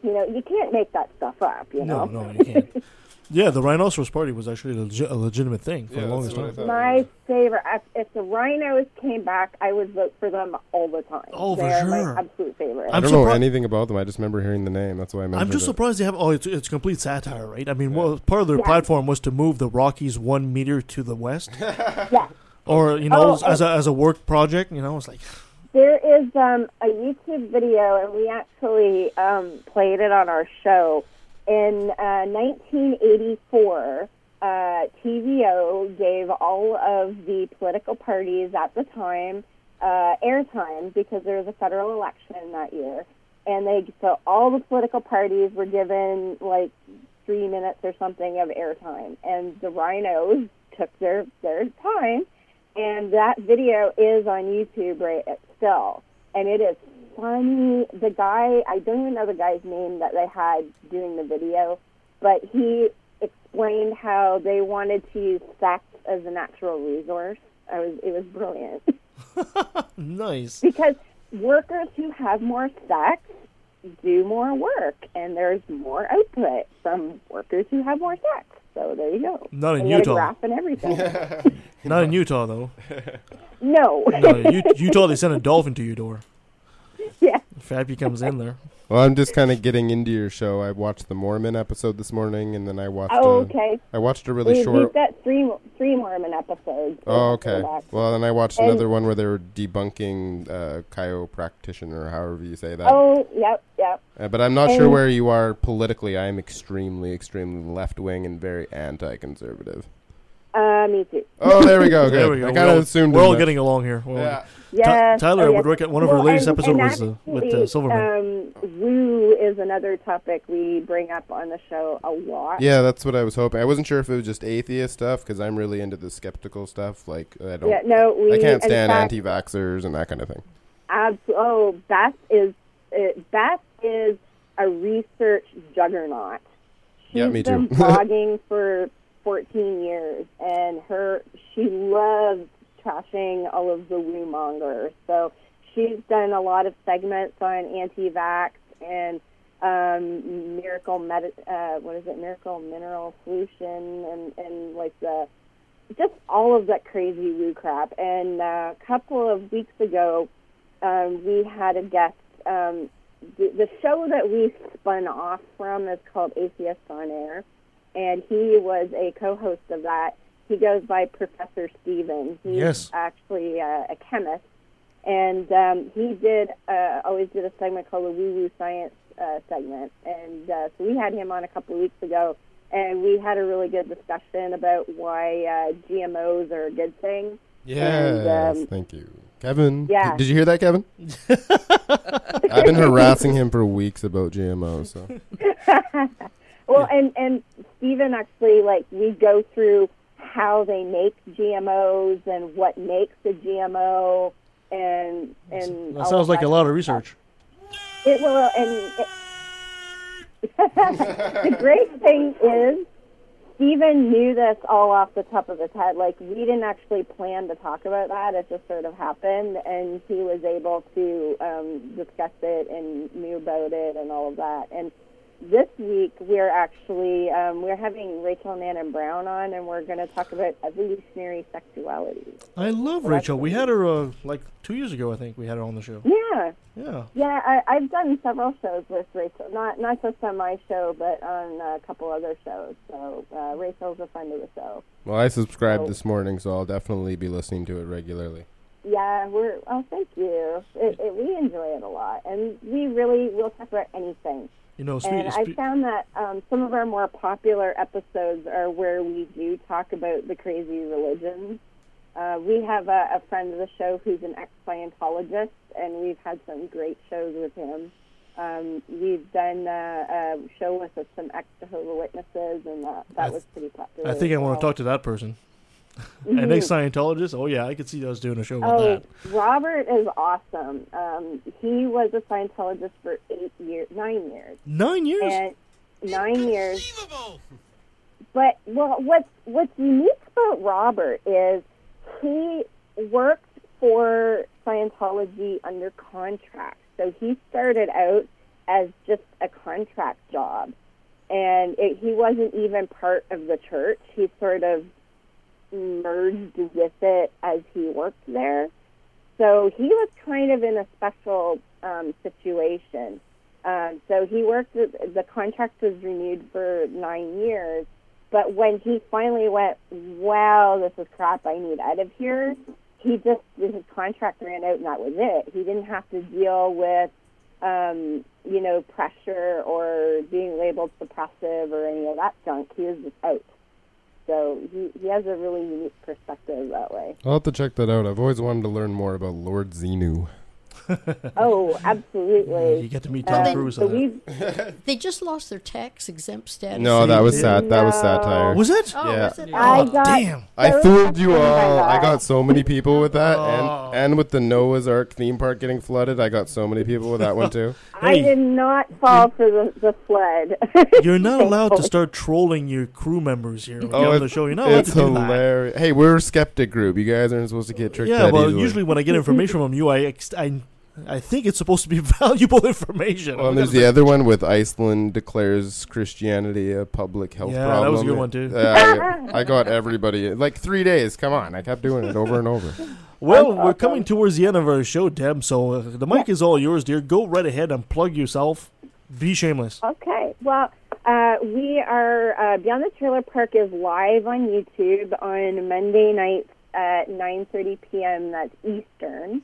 you know you can't make that stuff up. You No, know. no, you can't. yeah, the Rhinoceros Party was actually a, legi- a legitimate thing for Yeah, the that's longest what I time. thought. My favorite. If, if the rhinos came back, I would vote for them all the time. Oh, for They're sure. my absolute favorite. I don't know anything about them. I just remember hearing the name. That's why I mentioned I'm just it. surprised they have. Oh, it's, it's complete satire, right? I mean, well, part of their Yeah. platform was to move the Rockies one meter to the west, yeah. or you know, Oh, as a as a work project. You know, it's like There is um, a YouTube video, and we actually um, played it on our show. In uh, 1984, uh, TVO gave all of the political parties at the time uh, airtime because there was a federal election that year, and they so all the political parties were given like three minutes or something of airtime, and the rhinos took their their time, and that video is on YouTube right still, and it is funny. The guy, I don't even know the guy's name that they had doing the video, but he explained how they wanted to use sex as a natural resource. I was, it was brilliant. nice. Because workers who have more sex do more work, and there's more output from workers who have more sex. So there you go. Not in And you got a Utah. graph and everything. Not in Utah though. no. no, U- Utah they send a dolphin to your door. Yeah. Fappy comes in there. Well, I'm just kind of getting into your show. I watched the Mormon episode this morning, and then I watched. Oh, a- okay. I watched a really we, short. We've got three three Mormon episodes. Oh, okay. that. Well, then I watched And- another one where they were debunking uh, chiropractician or however you say that. Oh, yep, yep. Uh, but I'm not sure where you are politically. I am extremely, extremely left wing and very anti-conservative. Uh, me too. Oh, there we go. Good. There we go. I We're kind all- of assumed we're all that. getting along here. We're Yeah. Yes. Tyler oh, would yes. work at one of her Well, latest and- episode and was uh, with uh, Silverman. Um, woo is another topic we bring up on the show a lot. Yeah, that's what I was hoping. I wasn't sure if it was just atheist stuff because I'm really into the skeptical stuff. Like I don't. Yeah, no, we- I can't stand fact- anti-vaxxers and that kind of thing. Abs- oh, Beth is uh, Beth is a research juggernaut. She's Yeah, me been too. blogging for 14 years, and her she loves trashing all of the woo mongers. So she's done a lot of segments on anti-vax and um, miracle med- uh, what is it miracle mineral solution and and like the just all of that crazy woo crap. And uh, a couple of weeks ago, um, we had a guest. Um, the, the show that we spun off from is called Atheist on Air, and he was a co-host of that. He goes by Professor Stevens. He's Yes. actually uh, a chemist, and um, he did uh, always did a segment called the Woo Woo Science uh, segment, and uh, so we had him on a couple of weeks ago, and we had a really good discussion about why uh, GMOs are a good thing. Yes, And, um, thank you, Kevin. Yeah. Did you hear that, Kevin? I've been harassing him for weeks about GMOs. So well, and and Stephen actually like we go through how they make GMOs and what makes a GMO, and and That sounds like a lot of research. It will, and it, the great thing is, Stephen knew this all off the top of his head. Like we didn't actually plan to talk about that; it just sort of happened, and he was able to um, discuss it and knew about it and all of that. And this week we're actually um, we're having Rachel Nannon Brown on, and we're going to talk about evolutionary sexuality. I love Well, Rachel. We had her uh, like two years ago. I think we had her on the show. Yeah. Yeah. Yeah, I, I've done several shows with Rachel, not not just on my show, but on a couple other shows. So uh, Rachel's a friend of the show. well, I subscribed So- this morning, so I'll definitely be listening to it regularly. Yeah, we're oh, thank you. It, it, we enjoy it a lot, and we really will talk about anything. You know, and I found that um, some of our more popular episodes are where we do talk about the crazy religions. Uh, we have a, a friend of the show who's an ex-Scientologist, and we've had some great shows with him. Um, we've done uh, a show with some ex-Jehovah Witnesses, and uh, I that th- was pretty popular. I think I as want to talk to that person. Mhm. An ex-Scientologist. Oh yeah, I could see us doing a show with Oh, that. Robert is awesome. Um, he was a Scientologist for eight years, nine years. Nine years. And nine years. But well, what's what's unique about Robert is he worked for Scientology under contract. So he started out as just a contract job, and it, he wasn't even part of the church. He sort of merged with it as he worked there. So he was kind of in a special um, situation. Um, so he worked. With, the contract was renewed for nine years, but when he finally went, "Wow, this is crap. I need out of here," he just his contract ran out, and that was it. He didn't have to deal with, um, you know, pressure or being labeled suppressive or any of that junk. He was just out. So he, he has a really unique perspective that way. I'll have to check that out. I've always wanted to learn more about Lord Xenu. oh, absolutely. You get to meet Tom um, Cruise. so They just lost their tax exempt status. No, that was sat. That was satire. Was it? Oh, yeah. was it? Oh, I Oh, got damn. I fooled you affected by all. I got so many people with that, Oh. and and with the Noah's Ark theme park getting flooded, I got so many people with that one too. I did not fall for the, the flood. You're not allowed to start trolling your crew members here Oh, on the show. You're not allowed to do that. Hey, we're a skeptic group. You guys aren't supposed to get tricked. Yeah, that well, easily. usually when I get information from you, I ex- I, I think it's supposed to be valuable information. Well, and there's the other one with Iceland declares Christianity a public health Yeah, problem. that was a good one, too. Yeah, I, I got everybody like three days. Come on, I kept doing it over and over. Well, we're coming towards the end of our show, Deb. So uh, the mic is all yours, dear. Go right ahead and plug yourself. Be shameless. Okay. Well, uh, we are uh, Beyond the Trailer Park is live on YouTube on Monday nights at 9:30 p.m. That's Eastern.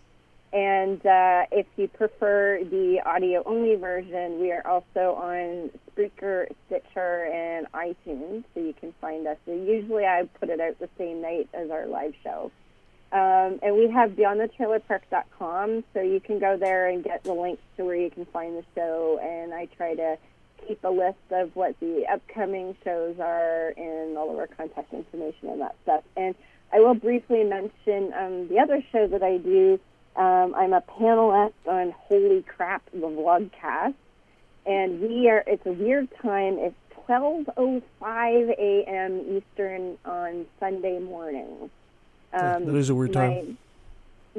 And uh, if you prefer the audio only version, we are also on Spreaker, Stitcher, and iTunes, so you can find us. Usually I put it out the same night as our live show. Um, and we have beyondthetrailerpark.com, so you can go there and get the links to where you can find the show. And I try to keep a list of what the upcoming shows are and all of our contact information and that stuff. And I will briefly mention um, the other show that I do. Um, I'm a panelist on Holy Crap, the Vlogcast. And we are, it's a weird time. It's 12.05 a.m. Eastern on Sunday morning. Um, that is a weird my- time.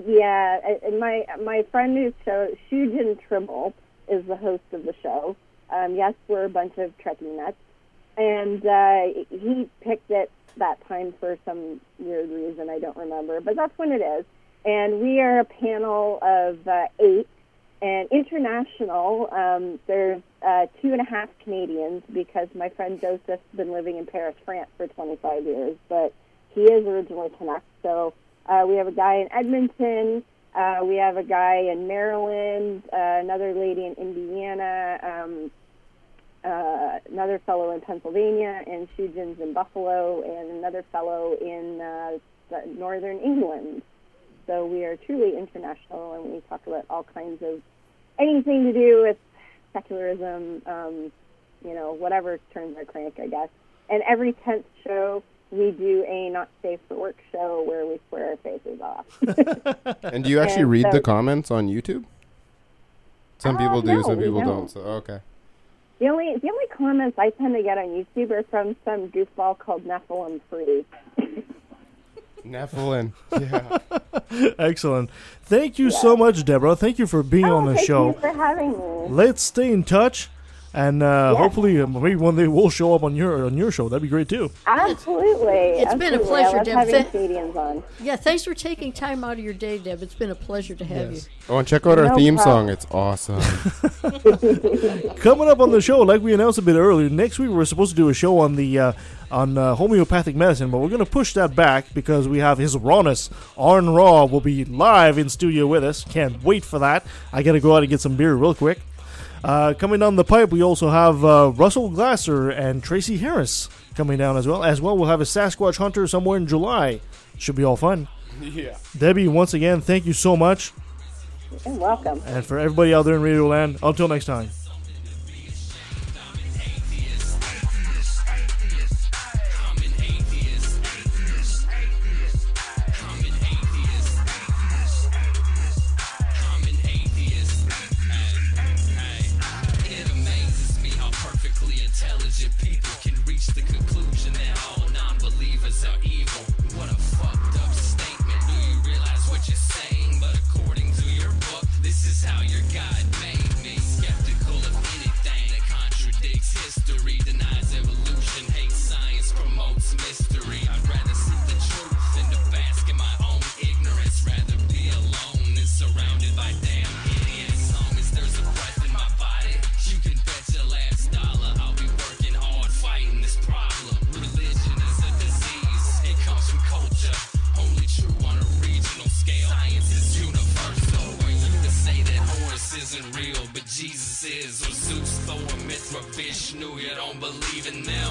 Yeah, uh, and my my friend whose show Shujin Trimble is the host of the show. Um, yes, we're a bunch of Trekkie nuts, and uh, he picked it that time for some weird reason I don't remember, but that's when it is. And we are a panel of uh, eight, and international. Um, there's uh, two and a half Canadians because my friend Joseph's been living in Paris, France for 25 years, but he is originally Canuck. So uh, we have a guy in Edmonton. Uh, we have a guy in Maryland, uh, another lady in Indiana, um, uh, another fellow in Pennsylvania, and Shujin's in Buffalo, and another fellow in uh, the- northern England. So we are truly international, and we talk about all kinds of anything to do with secularism, um, you know, whatever turns our crank, I guess. And every tenth show, we do a not safe for work show where we swear our faces off. And do you actually And read so- the comments on YouTube? Some Uh, people do, no, some people don't. don't. So okay. The only the only comments I tend to get on YouTube are from some goofball called Nephilim Free. Nephilim. Yeah. Excellent. Thank you so much, Deborah. Thank you for being oh, on the Oh, Thank show. you for having me. Let's stay in touch, and uh, Yeah. hopefully, uh, maybe one day we'll show up on your on your show. That'd be great too. Absolutely. It's been a pleasure, Deb. having Th- on. Yeah, thanks for taking time out of your day, Deb. It's been a pleasure to have you. Oh, and check out our No theme problem. song. It's awesome. Coming up on the show, like we announced a bit earlier, next week we're supposed to do a show on the uh, on uh, homeopathic medicine, but we're going to push that back because we have His Rawness Arn Raw will be live in studio with us. Can't wait for that. I got to go out and get some beer real quick. Uh, coming down the pipe, we also have uh, Russell Glasser and Tracy Harris coming down as well. As well, we'll have a Sasquatch Hunter somewhere in July. Should be all fun. yeah. Debbie, once again, thank you so much. You're welcome. And for everybody out there in Radio Land, until next time.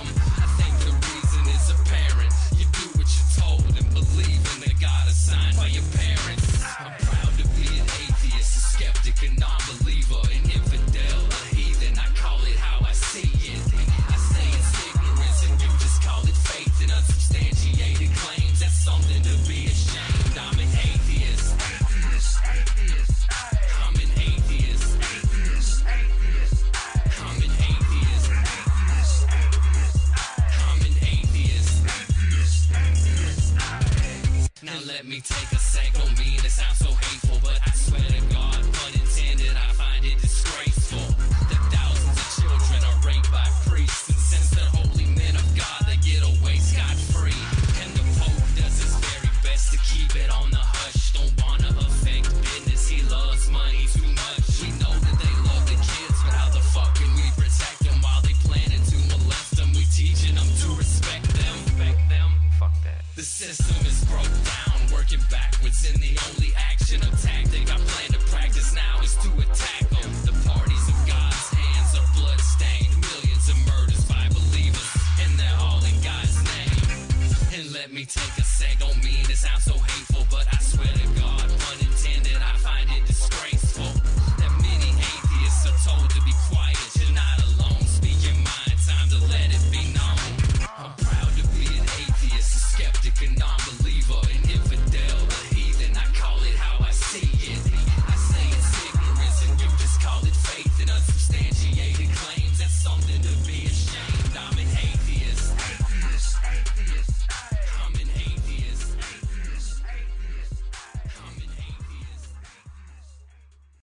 Them.